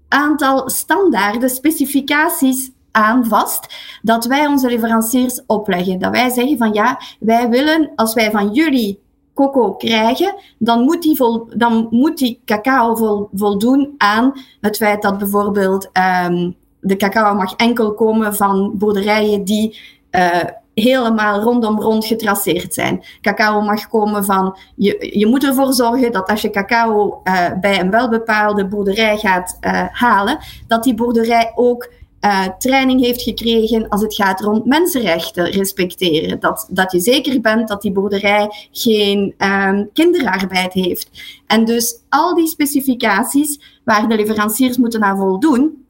aantal standaarden, specificaties aan vast dat wij onze leveranciers opleggen. Dat wij zeggen van ja, wij willen als wij van jullie coco krijgen, dan moet die, vol, dan moet die cacao vol, voldoen aan het feit dat bijvoorbeeld ehm, de cacao mag enkel komen van boerderijen die eh, helemaal rondom rond getraceerd zijn. Cacao mag komen van, je, je moet ervoor zorgen dat als je cacao eh, bij een welbepaalde boerderij gaat eh, halen, dat die boerderij ook uh, training heeft gekregen als het gaat rond mensenrechten respecteren. Dat, dat je zeker bent dat die boerderij geen um, kinderarbeid heeft. En dus al die specificaties waar de leveranciers moeten naar voldoen,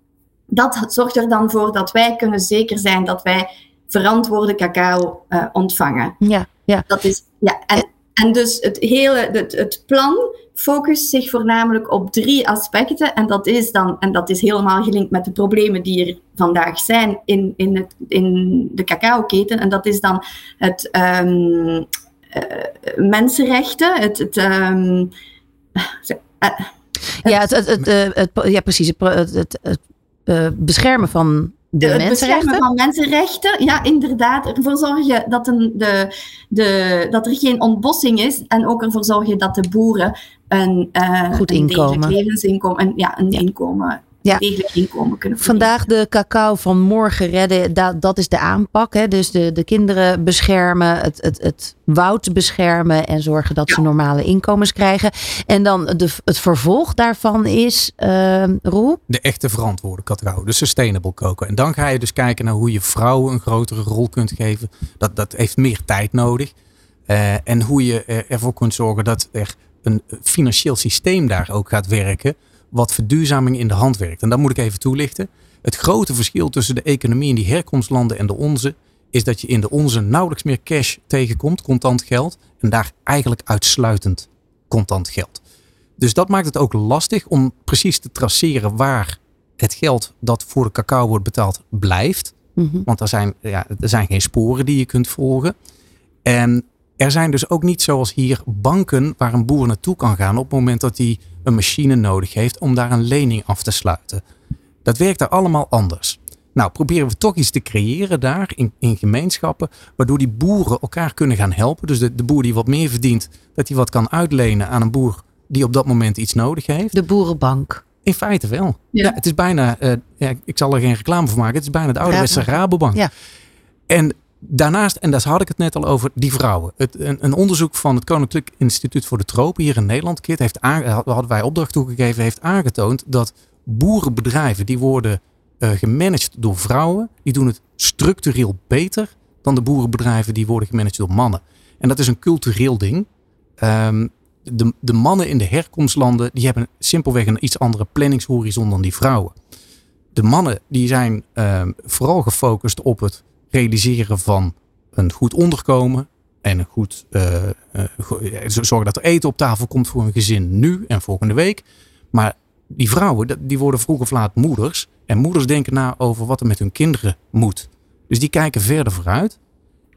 dat zorgt er dan voor dat wij kunnen zeker zijn dat wij verantwoorde cacao uh, ontvangen. Ja, ja. Dat is, ja en, en dus het hele het, het plan focust zich voornamelijk op drie aspecten. En dat is dan, en dat is helemaal gelinkt met de problemen die er vandaag zijn in, in, het, in de cacao-keten. En dat is dan het um, uh, mensenrechten, het. het um, uh, ja, het, het, ja, precies. Het, het, beschermen van de het mensenrechten. beschermen van mensenrechten, ja, inderdaad. Ervoor zorgen dat, een, de, de, dat er geen ontbossing is. En ook ervoor zorgen dat de boeren een, uh, Goed een inkomen. levensinkomen, een, ja, een ja. inkomen, ja. degelijk inkomen kunnen verdienen. Vandaag de cacao van morgen redden, dat, dat is de aanpak. Hè? Dus de, de kinderen beschermen, het, het, het woud beschermen en zorgen dat ja. ze normale inkomens krijgen. En dan de, het vervolg daarvan is, uh, Roel? De echte verantwoorde cacao, de sustainable cocoa. En dan ga je dus kijken naar hoe je vrouwen een grotere rol kunt geven. Dat, dat heeft meer tijd nodig. Uh, en hoe je ervoor kunt zorgen dat er een financieel systeem daar ook gaat werken wat verduurzaming in de hand werkt. En dat moet ik even toelichten. Het grote verschil tussen de economie in die herkomstlanden en de onze is dat je in de onze nauwelijks meer cash tegenkomt, contant geld, en daar eigenlijk uitsluitend contant geld. Dus dat maakt het ook lastig om precies te traceren waar het geld dat voor de cacao wordt betaald blijft. Mhm. Want er zijn, ja, er zijn geen sporen die je kunt volgen. En er zijn dus ook niet zoals hier banken waar een boer naartoe kan gaan op het moment dat hij een machine nodig heeft om daar een lening af te sluiten. Dat werkt daar allemaal anders. Nou, proberen we toch iets te creëren daar in, in gemeenschappen, waardoor die boeren elkaar kunnen gaan helpen. Dus de, de boer die wat meer verdient, dat hij wat kan uitlenen aan een boer die op dat moment iets nodig heeft. De boerenbank. In feite wel. Ja. het is bijna, uh, ja, ik zal er geen reclame voor maken, het is bijna de ouderwetse Rabobank. Ja. En daarnaast, en daar had ik het net al over, die vrouwen. Het, een, een, onderzoek van het Koninklijk Instituut voor de Tropen hier in Nederland, Kit, heeft aan, hadden wij opdracht toegegeven, heeft aangetoond dat boerenbedrijven die worden uh, gemanaged door vrouwen, die doen het structureel beter dan de boerenbedrijven die worden gemanaged door mannen. En dat is een cultureel ding. Um, de, de mannen in de herkomstlanden die hebben simpelweg een iets andere planningshorizon dan die vrouwen. De mannen die zijn um, vooral gefocust op het realiseren van een goed onderkomen en een goed uh, zorgen dat er eten op tafel komt voor een gezin nu en volgende week. Maar die vrouwen die worden vroeg of laat moeders en moeders denken na over wat er met hun kinderen moet. Dus die kijken verder vooruit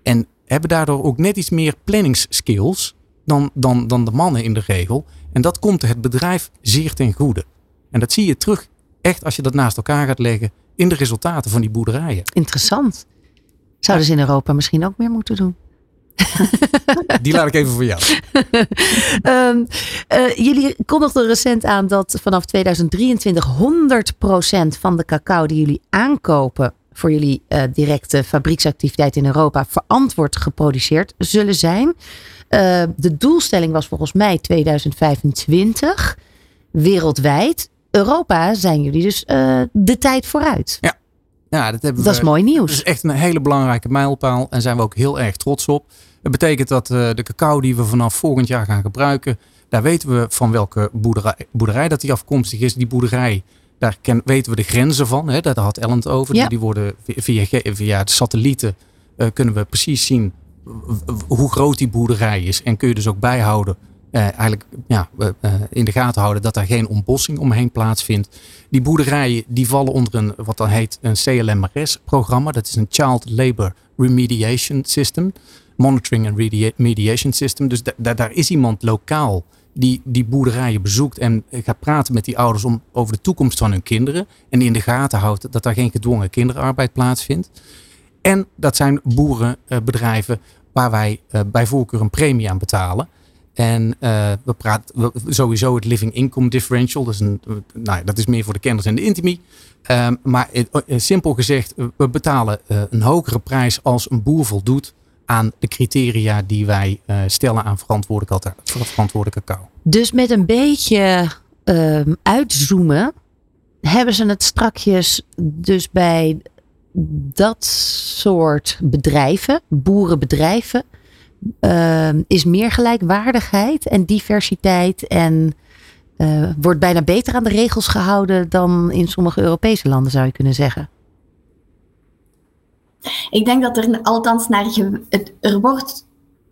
en hebben daardoor ook net iets meer planningsskills dan, dan, dan de mannen in de regel. En dat komt het bedrijf zeer ten goede. En dat zie je terug, echt als je dat naast elkaar gaat leggen, in de resultaten van die boerderijen. Interessant. Zouden ze in Europa misschien ook meer moeten doen? *laughs* Die laat ik even voor jou. um, *laughs* uh, jullie kondigden recent aan dat vanaf 2023 100% van de cacao die jullie aankopen voor jullie uh, directe fabrieksactiviteit in Europa verantwoord geproduceerd zullen zijn. Uh, de doelstelling was volgens mij 2025 wereldwijd. Europa zijn jullie dus uh, de tijd vooruit. Ja. Ja, dat, hebben dat is mooi nieuws. Dat is echt een hele belangrijke mijlpaal en zijn we ook heel erg trots op. Het betekent dat uh, de cacao die we vanaf volgend jaar gaan gebruiken, daar weten we van welke boerderij, boerderij dat die afkomstig is. Die boerderij daar ken, weten we de grenzen van. Hè? Daar had Ellen het over. Die worden via, via de satellieten uh, kunnen we precies zien hoe groot die boerderij is. En kun je dus ook bijhouden, uh, eigenlijk ja, uh, in de gaten houden dat daar geen ontbossing omheen plaatsvindt. Die boerderijen die vallen onder een, wat dan heet een CLMRS-programma. Dat is een Child Labor Remediation System. Monitoring and Remediation System. Dus daar is iemand lokaal die die boerderijen bezoekt en gaat praten met die ouders om, over de toekomst van hun kinderen. En in de gaten houdt dat daar geen gedwongen kinderarbeid plaatsvindt. En dat zijn boerenbedrijven waar wij bij voorkeur een premie aan betalen. En uh, we praten sowieso het living income differential. Dat is, een, nou, dat is meer voor de kenners en de intimie. Um, maar uh, simpel gezegd, we betalen een hogere prijs als een boer voldoet aan de criteria die wij stellen aan verantwoordelijke, verantwoordelijke cacao. Dus met een beetje uh, uitzoomen hebben ze het strakjes dus bij dat soort bedrijven, boerenbedrijven, uh, is meer gelijkwaardigheid en diversiteit en uh, wordt bijna beter aan de regels gehouden dan in sommige Europese landen zou je kunnen zeggen. Ik denk dat er althans naar het, er wordt,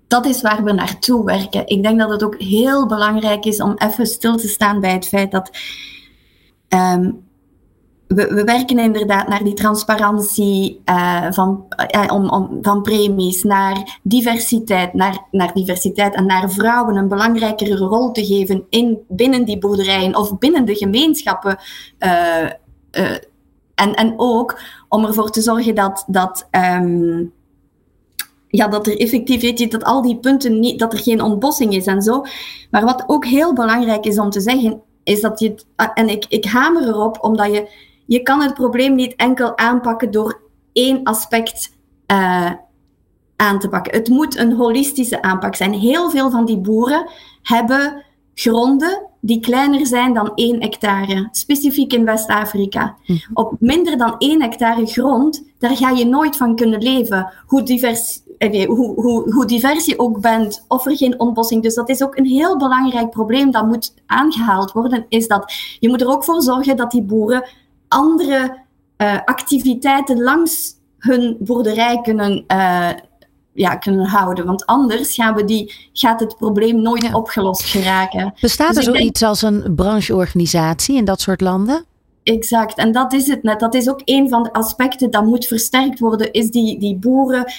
dat is waar we naartoe werken. Ik denk dat het ook heel belangrijk is om even stil te staan bij het feit dat um, we, we, werken inderdaad naar die transparantie uh, van, uh, om, om, van premies, naar diversiteit, naar, naar diversiteit en naar vrouwen een belangrijkere rol te geven in, binnen die boerderijen of binnen de gemeenschappen. Uh, en, en ook om ervoor te zorgen dat, dat, um, ja, dat er effectief, weet je, dat al die punten niet, dat er geen ontbossing is en zo. Maar wat ook heel belangrijk is om te zeggen, is dat je, en ik, ik hamer erop, omdat je, je kan het probleem niet enkel aanpakken door één aspect uh, aan te pakken. Het moet een holistische aanpak zijn. Heel veel van die boeren hebben gronden die kleiner zijn dan 1 hectare, specifiek in West-Afrika. Mhm. Op minder dan 1 hectare grond, daar ga je nooit van kunnen leven. Hoe divers, eh, hoe, hoe, hoe divers je ook bent, of er geen ontbossing. Dus dat is ook een heel belangrijk probleem dat moet aangehaald worden, is dat je moet er ook voor zorgen dat die boeren andere uh, activiteiten langs hun boerderij kunnen uh, ja, kunnen houden. Want anders gaan we die, gaat het probleem nooit opgelost geraken. Bestaat dus er zoiets als een brancheorganisatie in dat soort landen? Exact, en dat is het net. Dat is ook een van de aspecten dat moet versterkt worden, is die, die boeren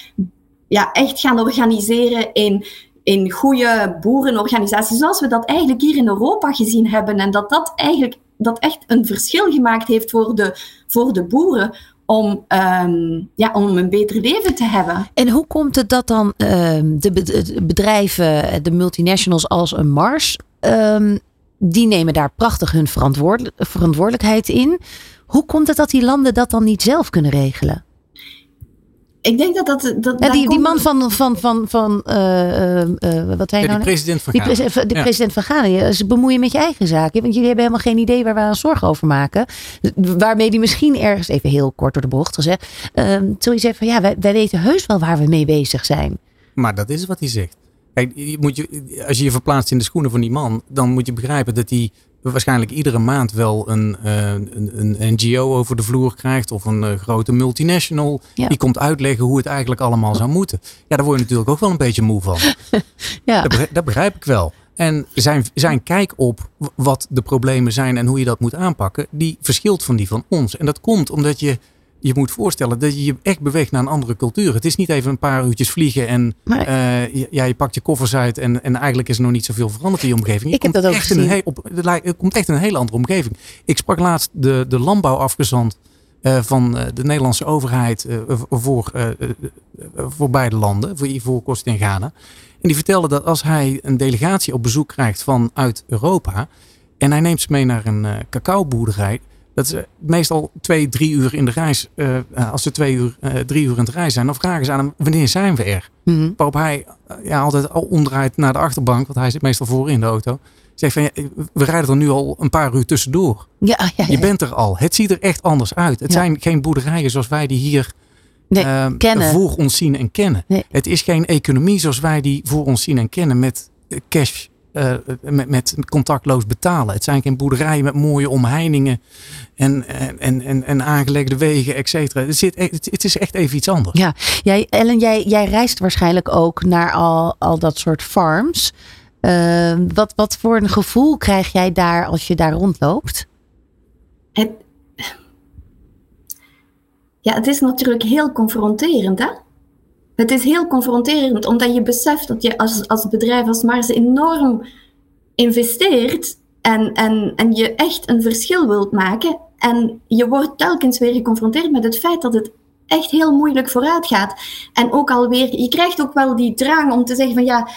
ja, echt gaan organiseren in, in goede boerenorganisaties, zoals we dat eigenlijk hier in Europa gezien hebben. En dat dat eigenlijk dat echt een verschil gemaakt heeft voor de, voor de boeren om, um, ja, om een beter leven te hebben. En hoe komt het dat dan um, de bedrijven, de multinationals als een Mars, um, die nemen daar prachtig hun verantwoordelijkheid in. Hoe komt het dat die landen dat dan niet zelf kunnen regelen? Ik denk dat dat. dat ja, die, die man van. van, van, van uh, uh, wat hij ja, nou? De president van Ghana. Die, de ja. president van Ghana. Ze bemoeien met je eigen zaken. Want jullie hebben helemaal geen idee waar we aan zorgen over maken. Waarmee die misschien ergens, even heel kort door de bocht gezegd. Uh, zoiets zegt van ja, wij, wij weten heus wel waar we mee bezig zijn. Maar dat is wat hij zegt. Kijk, je moet je, als je je verplaatst in de schoenen van die man, dan moet je begrijpen dat hij waarschijnlijk iedere maand wel een, uh, een, een, NGO over de vloer krijgt of een uh, grote multinational. Ja. Die komt uitleggen hoe het eigenlijk allemaal zou moeten. Ja, daar word je natuurlijk ook wel een beetje moe van. *laughs* ja. dat, begrijp, dat begrijp ik wel. En zijn, zijn kijk op wat de problemen zijn en hoe je dat moet aanpakken, die verschilt van die van ons. En dat komt omdat je je moet voorstellen dat je je echt beweegt naar een andere cultuur. Het is niet even een paar uurtjes vliegen en uh, ja, je pakt je koffers uit en, en eigenlijk is er nog niet zoveel veranderd in je omgeving. Je ik heb dat ook echt gezien. Een op, het komt echt in een hele andere omgeving. Ik sprak laatst de, de landbouwafgezant uh, van uh, de Nederlandse overheid voor, voor beide landen, voor Ivoorkust en Ghana. En die vertelde dat als hij een delegatie op bezoek krijgt vanuit Europa en hij neemt ze mee naar een cacaoboerderij dat ze meestal twee, drie uur in de reis, uh, als ze twee uur, uh, drie uur in de reis zijn, dan vragen ze aan hem, wanneer zijn we er? Mm-hmm. Waarop hij ja, altijd al omdraait naar de achterbank, want hij zit meestal voor in de auto. Zegt van, ja, we rijden er nu al een paar uur tussendoor. Ja, ja, ja. Je bent er al. Het ziet er echt anders uit. Het zijn geen boerderijen zoals wij die hier nee, kennen. voor ons zien en kennen. Nee. Het is geen economie zoals wij die voor ons zien en kennen met cash uh, met, met, contactloos betalen. Het zijn geen boerderijen met mooie omheiningen en, en, en, en aangelegde wegen, et cetera. Het, zit, het, het, is echt even iets anders. Ja, jij, Ellen, jij, jij reist waarschijnlijk ook naar al, al dat soort farms. Uh, wat, wat voor een gevoel krijg jij daar als je daar rondloopt? Het, ja, het is natuurlijk heel confronterend, hè? Het is heel confronterend, omdat je beseft dat je als, als bedrijf, als Mars, enorm investeert en, en, en je echt een verschil wilt maken. En je wordt telkens weer geconfronteerd met het feit dat het echt heel moeilijk vooruit gaat. En ook alweer, je krijgt ook wel die drang om te zeggen van ja,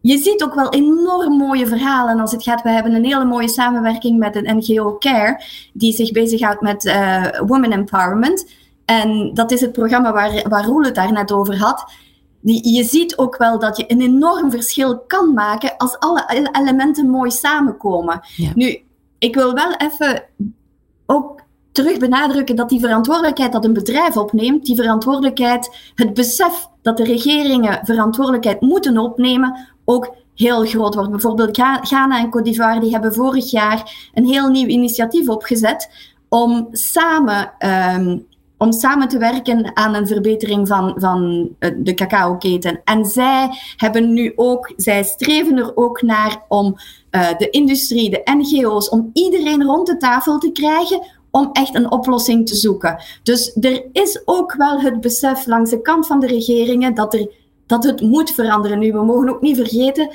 je ziet ook wel enorm mooie verhalen als het gaat. We hebben een hele mooie samenwerking met een NGO Care, die zich bezighoudt met uh, women empowerment. En dat is het programma waar, waar Roel het daar net over had. Die, je ziet ook wel dat je een enorm verschil kan maken als alle elementen mooi samenkomen. Ja. Nu, ik wil wel even ook terug benadrukken dat die verantwoordelijkheid dat een bedrijf opneemt, die verantwoordelijkheid, het besef dat de regeringen verantwoordelijkheid moeten opnemen, ook heel groot wordt. Bijvoorbeeld Ghana en Côte d'Ivoire die hebben vorig jaar een heel nieuw initiatief opgezet om samen um, om samen te werken aan een verbetering van, van de cacao-keten. En zij hebben nu ook, zij streven er ook naar om uh, de industrie, de NGO's, om iedereen rond de tafel te krijgen om echt een oplossing te zoeken. Dus er is ook wel het besef langs de kant van de regeringen dat, er, dat het moet veranderen nu. We mogen ook niet vergeten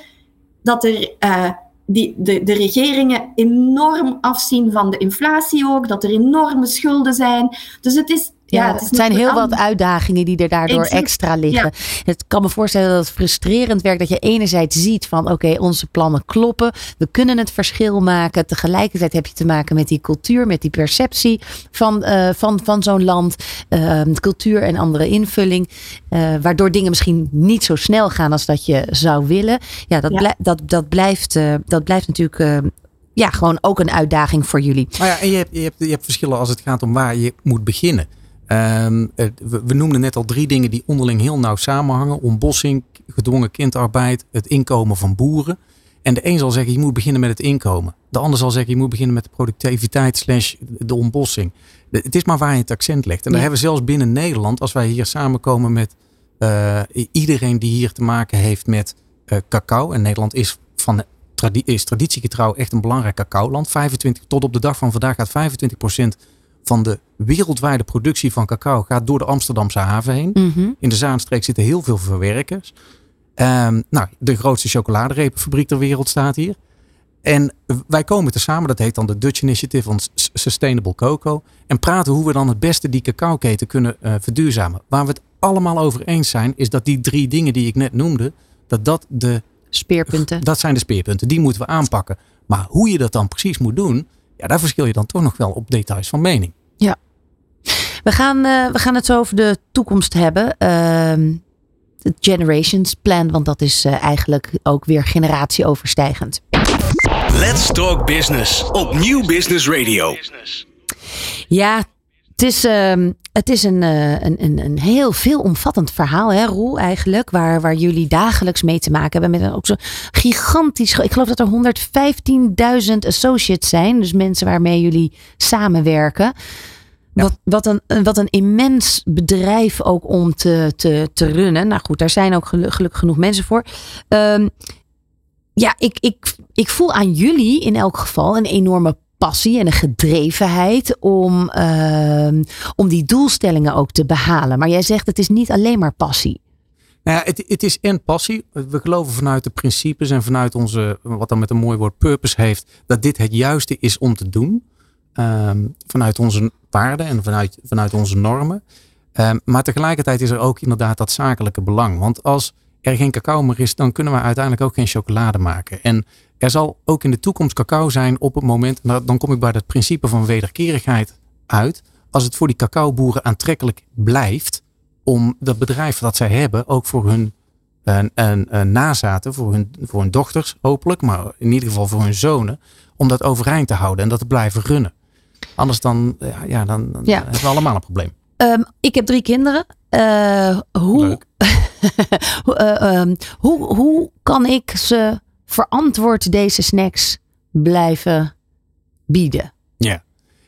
dat er uh, die, de, de regeringen enorm afzien van de inflatie ook, dat er enorme schulden zijn. Dus het is ja, ja, het, het zijn heel wat uitdagingen die er daardoor exact. extra liggen. Ja. Het kan me voorstellen dat het frustrerend werkt dat je enerzijds ziet van oké, okay, onze plannen kloppen. We kunnen het verschil maken. Tegelijkertijd heb je te maken met die cultuur, met die perceptie van, uh, van, van zo'n land. Uh, cultuur en andere invulling. Uh, waardoor dingen misschien niet zo snel gaan als dat je zou willen. Ja, dat, ja. Blij, dat, dat, blijft, dat blijft natuurlijk ja, gewoon ook een uitdaging voor jullie. Maar ja, en je hebt, je, hebt, je hebt verschillen als het gaat om waar je moet beginnen. Um, we, we, noemden net al drie dingen die onderling heel nauw samenhangen. Ontbossing, gedwongen kinderarbeid, het inkomen van boeren. En de een zal zeggen je moet beginnen met het inkomen. De ander zal zeggen je moet beginnen met de productiviteit slash de ontbossing. De, het is maar waar je het accent legt. En ja. daar hebben we zelfs binnen Nederland, als wij hier samenkomen met uh, iedereen die hier te maken heeft met uh, cacao. En Nederland is, van, tradi is traditiegetrouw echt een belangrijk cacaoland. 25, tot op de dag van vandaag gaat 25 procent van de wereldwijde productie van cacao gaat door de Amsterdamse haven heen. Mm -hmm. In de Zaanstreek zitten heel veel verwerkers. Um, nou, de grootste chocoladerepenfabriek ter wereld staat hier. En wij komen te samen, dat heet dan de Dutch Initiative on Sustainable Cocoa. En praten hoe we dan het beste die cacaoketen kunnen uh, verduurzamen. Waar we het allemaal over eens zijn, is dat die drie dingen die ik net noemde, dat dat de Speerpunten. Dat zijn de speerpunten. Die moeten we aanpakken. Maar hoe je dat dan precies moet doen, ja, daar verschil je dan toch nog wel op details van mening. Ja. We gaan, uh, we gaan het zo over de toekomst hebben. Uh, het Generations Plan, want dat is uh, eigenlijk ook weer generatieoverstijgend. Let's Talk Business op Nieuw Business Radio. Ja, het is, uh, het is een, uh, een, een, een heel veelomvattend verhaal, hè, Roel, eigenlijk. Waar, waar jullie dagelijks mee te maken hebben. Met een, ook zo'n gigantisch. Ik geloof dat er 115.000 associates zijn. Dus mensen waarmee jullie samenwerken. Ja. Wat, wat, een, wat een immens bedrijf ook om te, te, te runnen. Nou goed, daar zijn ook gelukkig genoeg mensen voor. Um, ja, ik, ik, ik voel aan jullie in elk geval een enorme passie en een gedrevenheid om, uh, om die doelstellingen ook te behalen. Maar jij zegt het is niet alleen maar passie. Nou ja, het, het is en passie. We geloven vanuit de principes en vanuit onze, wat dan met een mooi woord purpose heeft, dat dit het juiste is om te doen. Um, vanuit onze waarden en vanuit, vanuit onze normen. Um, maar tegelijkertijd is er ook inderdaad dat zakelijke belang. Want als er geen cacao meer is, dan kunnen we uiteindelijk ook geen chocolade maken. En er zal ook in de toekomst cacao zijn op het moment, nou, dan kom ik bij het principe van wederkerigheid uit. Als het voor die cacaoboeren aantrekkelijk blijft om dat bedrijf dat zij hebben ook voor hun een, een, een nazaten, voor hun, voor hun dochters hopelijk, maar in ieder geval voor hun zonen, om dat overeind te houden en dat te blijven runnen. Anders dan, ja, ja dan, dan ja. hebben we allemaal een probleem. Um, ik heb drie kinderen. Uh, hoe, uh, *laughs* um, hoe, hoe kan ik ze verantwoord deze snacks blijven bieden? Ja.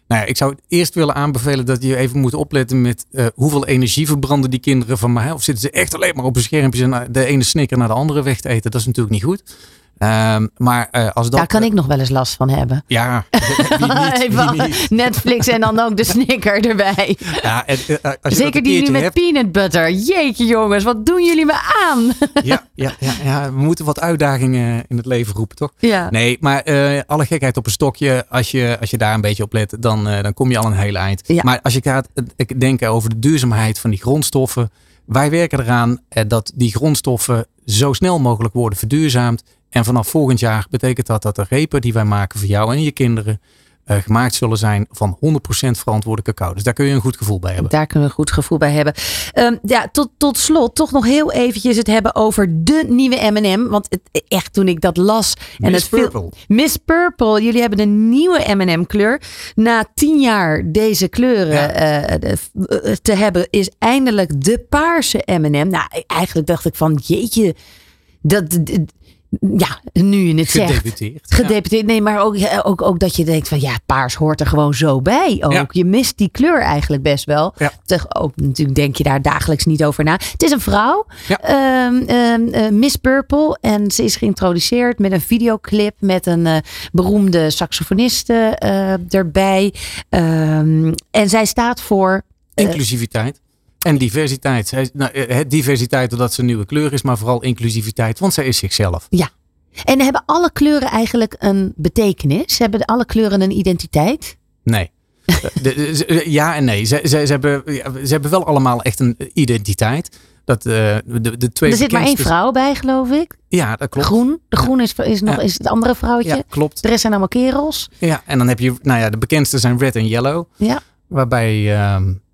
Nou ja, ik zou eerst willen aanbevelen dat je even moet opletten met uh, hoeveel energie verbranden die kinderen van mij. Of zitten ze echt alleen maar op een schermpje en de ene snicker naar de andere weg te eten. Dat is natuurlijk niet goed. Um, maar uh, als dat, Daar kan ik nog wel eens last van hebben. Ja, *laughs* wie niet, wie niet. Netflix en dan ook de snicker erbij. Ja, en, uh, als je Zeker die nu met hebt... peanut butter. Jeetje jongens, wat doen jullie me aan? Ja, ja, ja, ja, we moeten wat uitdagingen in het leven roepen, toch? Ja. Nee, maar uh, alle gekheid op een stokje. Als je, als je daar een beetje op let, dan, dan kom je al een hele eind. Ja. Maar als je gaat denken over de duurzaamheid van die grondstoffen. Wij werken eraan dat die grondstoffen zo snel mogelijk worden verduurzaamd. En vanaf volgend jaar betekent dat dat de repen die wij maken voor jou en je kinderen uh, gemaakt zullen zijn van 100% verantwoorde cacao. Dus daar kun je een goed gevoel bij hebben. Daar kunnen we een goed gevoel bij hebben. Um, ja, tot, tot slot toch nog heel eventjes het hebben over de nieuwe M&M. Want het, echt toen ik dat las. En Miss het Purple. Miss Purple. Jullie hebben een nieuwe M&M kleur. Na tien jaar deze kleuren ja. uh, de, te hebben is eindelijk de paarse M&M. Nou, eigenlijk dacht ik van jeetje. Dat, ja, nu je het zegt. Gedeputeerd. Gedeputeerd. Nee, maar ook, ook, ook dat je denkt van ja, paars hoort er gewoon zo bij. Ook. Ja. Je mist die kleur eigenlijk best wel. Ja. Toch, ook natuurlijk denk je daar dagelijks niet over na. Het is een vrouw, Ja. um, um, uh, Miss Purple. En ze is geïntroduceerd met een videoclip met een uh, beroemde saxofoniste uh, erbij. Um, en zij staat voor. Inclusiviteit. En diversiteit. Nou, eh, diversiteit doordat ze een nieuwe kleur is, maar vooral inclusiviteit, want zij is zichzelf. Ja. En hebben alle kleuren eigenlijk een betekenis? Hebben alle kleuren een identiteit? Nee. *laughs* de, de, ja en nee. Ze, ze, ze, hebben, ze hebben wel allemaal echt een identiteit. Dat, uh, de, de twee er zit maar één vrouw bij, geloof ik. Ja, dat klopt. Groen. De groen is, is, nog, Ja. is het andere vrouwtje. Ja, klopt. De rest zijn allemaal kerels. Ja, en dan heb je, nou ja, de bekendste zijn red en yellow. Ja. Waarbij.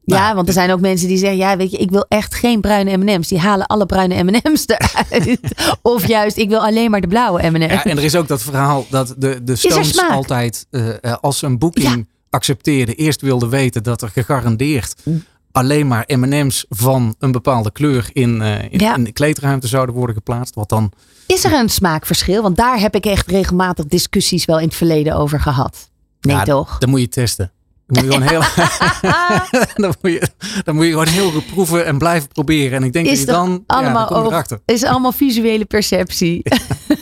Ja, nou, want er zijn ook mensen die zeggen, ja, weet je, ik wil echt geen bruine M&M's. Die halen alle bruine M&M's *laughs* eruit. of juist, ik wil alleen maar de blauwe M&M's. Ja, en er is ook dat verhaal dat de, de Stones altijd, eh, eh, als ze een boeking accepteerden, eerst wilden weten dat er gegarandeerd alleen maar M&M's van een bepaalde kleur in, eh, in, Ja. in de kleedruimte zouden worden geplaatst. Wat dan, Is er een smaakverschil? Want daar heb ik echt regelmatig discussies wel in het verleden over gehad. Nee, Ja, toch? dan moet je testen. Dan moet je gewoon heel, *laughs* dan moet je, dan moet je gewoon heel goed proeven en blijven proberen. En ik denk Is dat je dan, ja, allemaal dan oog- erachter. is allemaal visuele perceptie.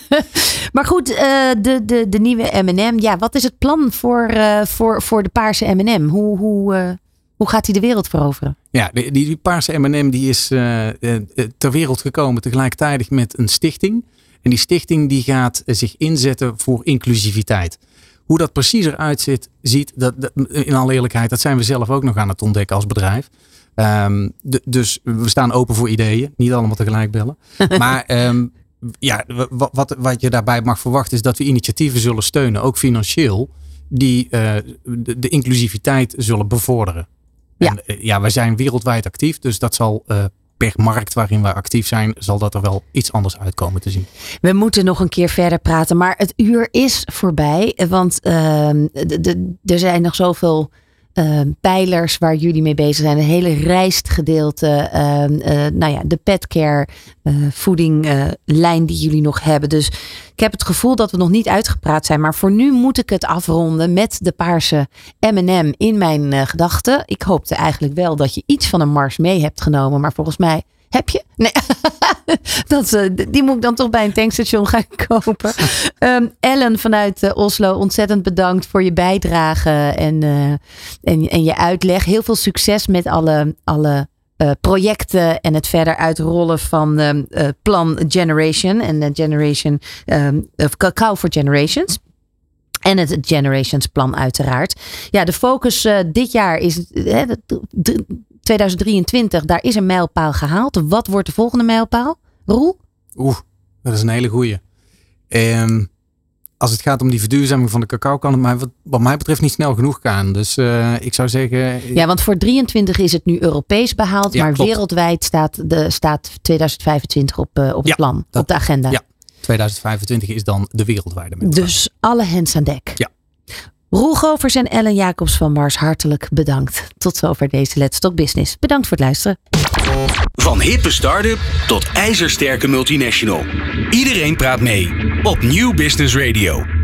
*laughs* maar goed, eh, de, de, de nieuwe M&M. Ja, wat is het plan voor, eh, voor, voor de paarse M&M? Hoe, hoe, eh, hoe gaat hij de wereld veroveren? Ja, die, die, die paarse M&M die is ter wereld gekomen tegelijkertijd met een stichting. En die stichting die gaat zich inzetten voor inclusiviteit. Hoe dat precies eruit zit, ziet, dat, dat- in alle eerlijkheid, dat zijn we zelf ook nog aan het ontdekken als bedrijf. Ehm, de- dus we staan open voor ideeën. Niet allemaal tegelijk bellen. *laughs* maar ehm, ja, wat, wat, wat je daarbij mag verwachten is dat we initiatieven zullen steunen, ook financieel, die uh, de, de, inclusiviteit zullen bevorderen. Ja. En, uh, ja, wij zijn wereldwijd actief, dus dat zal uh, per markt waarin we actief zijn, zal dat er wel iets anders uitkomen te zien. We moeten nog een keer verder praten, maar het uur is voorbij. Want ehm, er zijn nog zoveel uh, pijlers waar jullie mee bezig zijn. Een hele rijstgedeelte. Uh, uh, nou ja, de petcare uh, voedinglijn die jullie nog hebben. Dus ik heb het gevoel dat we nog niet uitgepraat zijn. Maar voor nu moet ik het afronden met de paarse M&M in mijn gedachten. Ik hoopte eigenlijk wel dat je iets van een mars mee hebt genomen. Maar volgens mij heb je? Nee. *laughs* dat, uh, die moet ik dan toch bij een tankstation gaan *laughs* kopen. Um, Ellen vanuit uh, Oslo, ontzettend bedankt voor je bijdrage en, uh, en, en je uitleg. Heel veel succes met alle, alle projecten en het verder uitrollen van um, Plan Generation en Generation um, of Cacao for Generations. En het Generations plan uiteraard. Ja, de focus dit jaar is 2023, daar is een mijlpaal gehaald. Wat wordt de volgende mijlpaal? Roel? Oeh, dat is een hele goeie. Um, als het gaat om die verduurzaming van de cacao, kan het mij, wat, wat mij betreft niet snel genoeg gaan. Dus uh, ik zou zeggen. Ja, want voor 23 is het nu Europees behaald, ja, maar klopt. wereldwijd staat, de, staat 2025 op, uh, op het plan, dat, op de agenda. Ja, 2025 is dan de wereldwijde mijlpaal. Dus alle hens aan dek. Ja. Roel Govers en Ellen Jacobs van Mars, hartelijk bedankt. Tot zover deze Let's Talk Business. Bedankt voor het luisteren. Van hippe start-up tot ijzersterke multinational. Iedereen praat mee op Nieuw Business Radio.